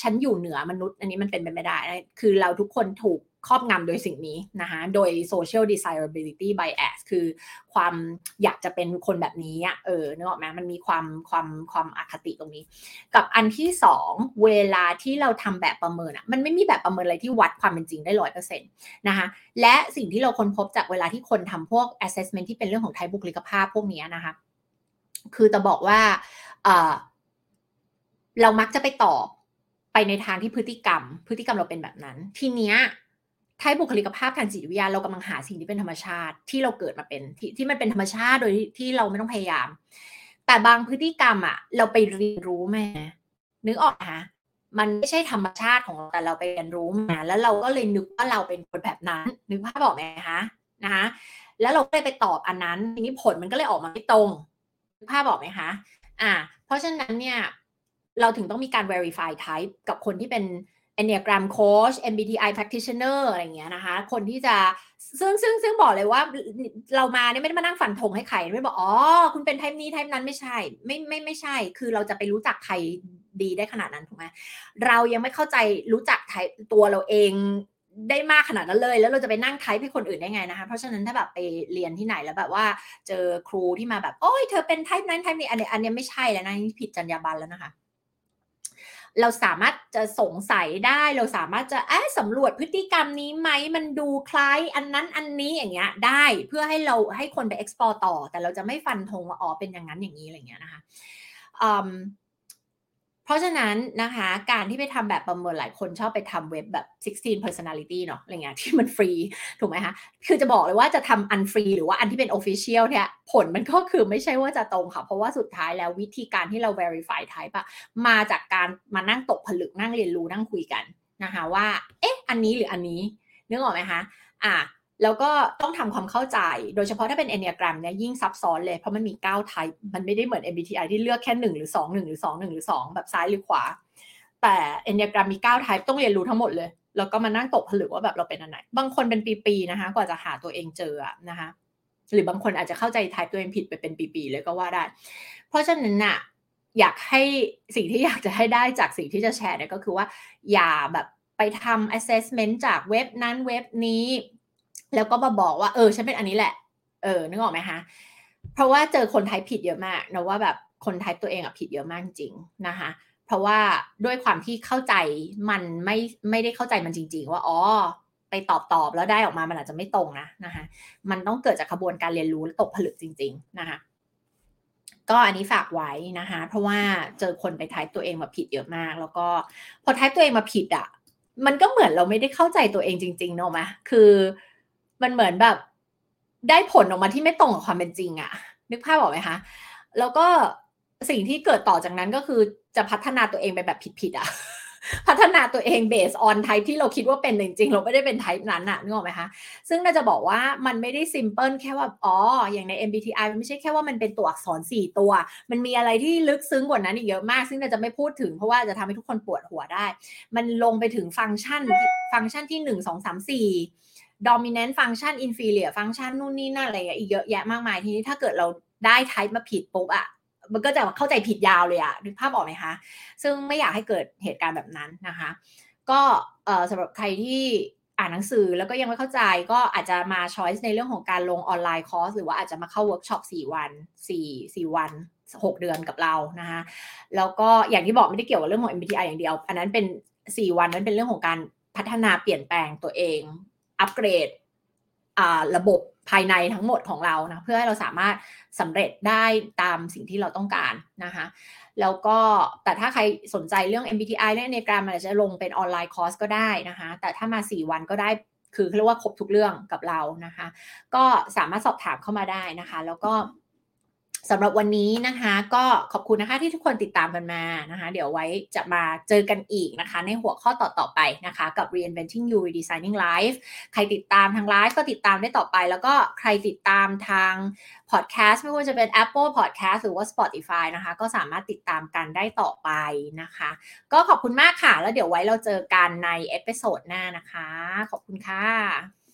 ฉันอยู่เหนือมนุษย์ อันนี้มันเป็นไปไม่ได้ คือเราทุกคนถูก ครอบงำโดยสิ่งนี้นะคะโดย social desirability bias คือความอยากจะเป็นคนแบบนี้เออนึกออกไหมมันมีความความความอคติตรงนี้ กับอันที่สองเวลาที่เราทำแบบประเมินอะมันไม่มีแบบประเมินอะไรที่วัดความเป็นจริงได้ร้อยเปอร์เซ็นต์นะคะและสิ่งที่เราค้นพบจากเวลาที่คนทำพวก assessment ที่เป็นเรื่องของไทยบุคลิกภาพพวกนี้นะคะคือจะบอกว่าเรามักจะไปตอบไปในทางที่พฤติกรรม พฤติกรรมเราเป็นแบบนั้น ทีเนี้ย ไทยบุคลิกภาพทางจิตวิทยาเรากำลังหาสิ่งที่เป็นธรรมชาติที่เราเกิดมาเป็นที่ที่มันเป็นธรรมชาติโดยที่เราไม่ต้องพยายาม แต่บางพฤติกรรมอะเราไปเรียนรู้ม่นึกออกฮะมันไม่ใช่ธรรมชาติของเราแต่เราไปเรียนรู้มาแล้วเราก็เลยนึกว่าเราเป็นคนแบบนั้นนึกภาพบอกไหมคะนะคะแล้วเราก็เลยไปตอบอันนั้นทีนี้ผลมันก็เลยออกมาไม่ตรงนึกภาพบอกไหมคะอ่า เพราะฉะนั้นเนี่ยเราถึงต้องมีการ verify type กับคนที่เป็น Enneagram Coach MBTI Practitioner อะไรเงี้ยนะคะ คนที่จะซึ่งซึ่งซึ่งบอกเลยว่าเรามาเนี่ยไม่ได้มานั่งฝันธงให้ใครไม่บอกอ๋อคุณเป็นไทป์นี้ไทป์นั้นไม่ใช่ ไม่ไม่ไม่ใช่ คือเราจะไปรู้จักใครดีได้ขนาดนั้นถูกไหมเรายังไม่เข้าใจรู้จักไทป์ตัวเราเองได้มากขนาดนั้นเลย แล้วเราจะไปนั่งไทป์ให้คนอื่นได้ไงนะคะเพราะฉะนั้นถ้าแบบไปเรียนที่ไหนแล้วแบบว่า เจอครูที่มาแบบโอ้ยเธอเป็นไทป์นั้นไทป์นี้อันนี้อันนี้ไม่ใช่แล้วนะนี่ผิดจรรยาบรรณแล้วนะคะ เราสามารถจะสงสัยได้ เราสามารถจะแอบสำรวจพฤติกรรมนี้ไหมมันดูคล้ายอันนั้นอันนี้อย่างเงี้ยได้เพื่อให้เราให้คนไป explore ต่อ แต่เราจะไม่ฟันธงว่าอ๋อเป็นอย่างนั้นอย่างนี้อะไรเงี้ยนะคะ เพราะฉะนั้นนะคะการที่ไปทำแบบประเมินหลายคนชอบไปทำเว็บแบบ 16 personality เนาะอะไรเงี้ยที่มันฟรีถูกไหมคะ คือจะบอกเลยว่าจะทำอันฟรีหรือว่าอันที่เป็น official เนี่ยผลมันก็คือไม่ใช่ว่าจะตรงค่ะ เพราะว่าสุดท้ายแล้ววิธีการที่เรา verify type อะมาจากการมานั่งตกผลึกนั่งเรียนรู้นั่งคุยกันนะคะว่า เอ๊ะ อันนี้หรืออันนี้นึกออกไหมคะ อะ แล้วก็ต้องทำความเข้าใจโดยเฉพาะถ้าเป็น Enneagram เนี่ยยิ่งซับซ้อนเลย เพราะมันมี9 type มันไม่ได้เหมือน MBTI ที่เลือกแค่ 1 หรือ 2 1 หรือ 2 1 หรือ 2 แบบซ้ายหรือขวา แต่ Enneagram มี9 type ต้องเรียนรู้ทั้งหมดเลย แล้วก็มานั่งตกผลึกว่าแบบเราเป็นอันไหน บางคนเป็นปีๆนะคะ กว่าจะหาตัวเองเจอนะคะหรือบางคนอาจจะเข้าใจ type ตัวเองผิดไปเป็นปีๆเลยก็ว่าได้ เพราะฉะนั้นน่ะอยากให้สิ่งที่อยากจะให้ได้จากสิ่งที่จะแชร์เนี่ยก็คือว่าอย่าแบบไปทำ assessment จากเว็บนั้นเว็บนี้ แล้วก็มาบอกว่าเออฉันเป็นอันนี้แหละ เออนึกออกไหมคะเพราะว่าเจอคนไทยผิดเยอะมากนะว่าแบบคนไทยตัวเองอะผิดเยอะมากจริงนะคะเพราะว่าด้วยความที่เข้าใจมันไม่ไม่ได้เข้าใจมันจริง ๆ ว่าอ๋อไปตอบตอบแล้วได้ออกมามันอาจจะไม่ตรงนะนะคะมันต้องเกิดจากกระบวนการเรียนรู้และตกผลึกจริง ๆ นะคะก็อันนี้ฝากไว้นะคะ เพราะว่าเจอคนไปทายตัวเองมาผิดเยอะมาก แล้วก็พอทายตัวเองมาผิดอะ่ะ มันก็เหมือนเราไม่ได้เข้าใจตัวเองจริงๆเนอะมะคือ มันเหมือนแบบ ได้ผลออกมาที่ไม่ตรงกับความเป็นจริงอะนึกภาพออกไหมคะ แล้วก็สิ่งที่เกิดต่อจากนั้นก็คือจะพัฒนาตัวเองไปแบบผิดๆอะพัฒนาตัวเองเบสออนไทป์ที่เราคิดว่าเป็นจริงๆ เราไม่ได้เป็นไทป์นั้นอะนึกออกไหมคะ ซึ่งน่าจะบอกว่ามันไม่ได้ซิมเพิลแค่ว่าอ๋ออย่างใน MBTI มันไม่ใช่แค่ว่ามันเป็นตัวอักษร 4 ตัว มันมีอะไรที่ลึกซึ้งกว่านั้นอีกเยอะมาก ซึ่งเราจะไม่พูดถึงเพราะว่าจะทำให้ทุกคนปวดหัวได้ มันลงไปถึงฟังก์ชันฟังก์ชันที่ 1 2 3 4 dominant function inferior function นู่นนี่นั่นอะไรอีกเยอะแยะมากมายทีนี้ถ้าเกิดเราได้ type มาผิดปุ๊บอะมันก็จะเข้าใจผิดยาวเลยอะนึกภาพออกไหมคะ ซึ่งไม่อยากให้เกิดเหตุการณ์แบบนั้นนะคะ ก็สำหรับใครที่อ่านหนังสือแล้วก็ยังไม่เข้าใจก็อาจจะมา choice ในเรื่องของการลงออนไลน์คอร์สหรือว่าอาจจะมาเข้าเวิร์กช็อป4วัน4 4 วัน 6 เดือนกับเรานะคะแล้วก็อย่างที่บอกไม่ได้เกี่ยวกับเรื่องของ MBTI อย่างเดียว อันนั้นเป็น 4 วันนั้นเป็นเรื่องของการพัฒนาเปลี่ยนแปลงตัวเอง อัปเกรดระบบภายในทั้งหมดของเรานะเพื่อให้เราสามารถสำเร็จได้ตามสิ่งที่เราต้องการนะคะ แล้วก็แต่ถ้าใครสนใจเรื่อง MBTI เรื่องในการมันจะลงเป็นออนไลน์คอร์สก็ได้นะคะ แต่ถ้ามา 4 วันก็ได้คือเรียกว่าครบทุกเรื่องกับเรานะคะ ก็สามารถสอบถามเข้ามาได้นะคะ แล้วก็ สำหรับวันนี้นะคะ ก็ขอบคุณนะคะที่ทุกคนติดตามกันมานะคะ เดี๋ยวไว้จะมาเจอกันอีกนะคะ ในหัวข้อต่อๆไปนะคะ กับ reinventing you redesigning life ใครติดตามทางไลฟ์ก็ติดตามได้ต่อไป แล้วก็ใครติดตามทาง podcast ไม่ว่าจะเป็น Apple Podcast หรือว่า Spotify นะคะ ก็สามารถติดตามกันได้ต่อไปนะคะ ก็ขอบคุณมากค่ะ แล้วเดี๋ยวไว้เราเจอกันใน episode หน้านะคะ ขอบคุณค่ะ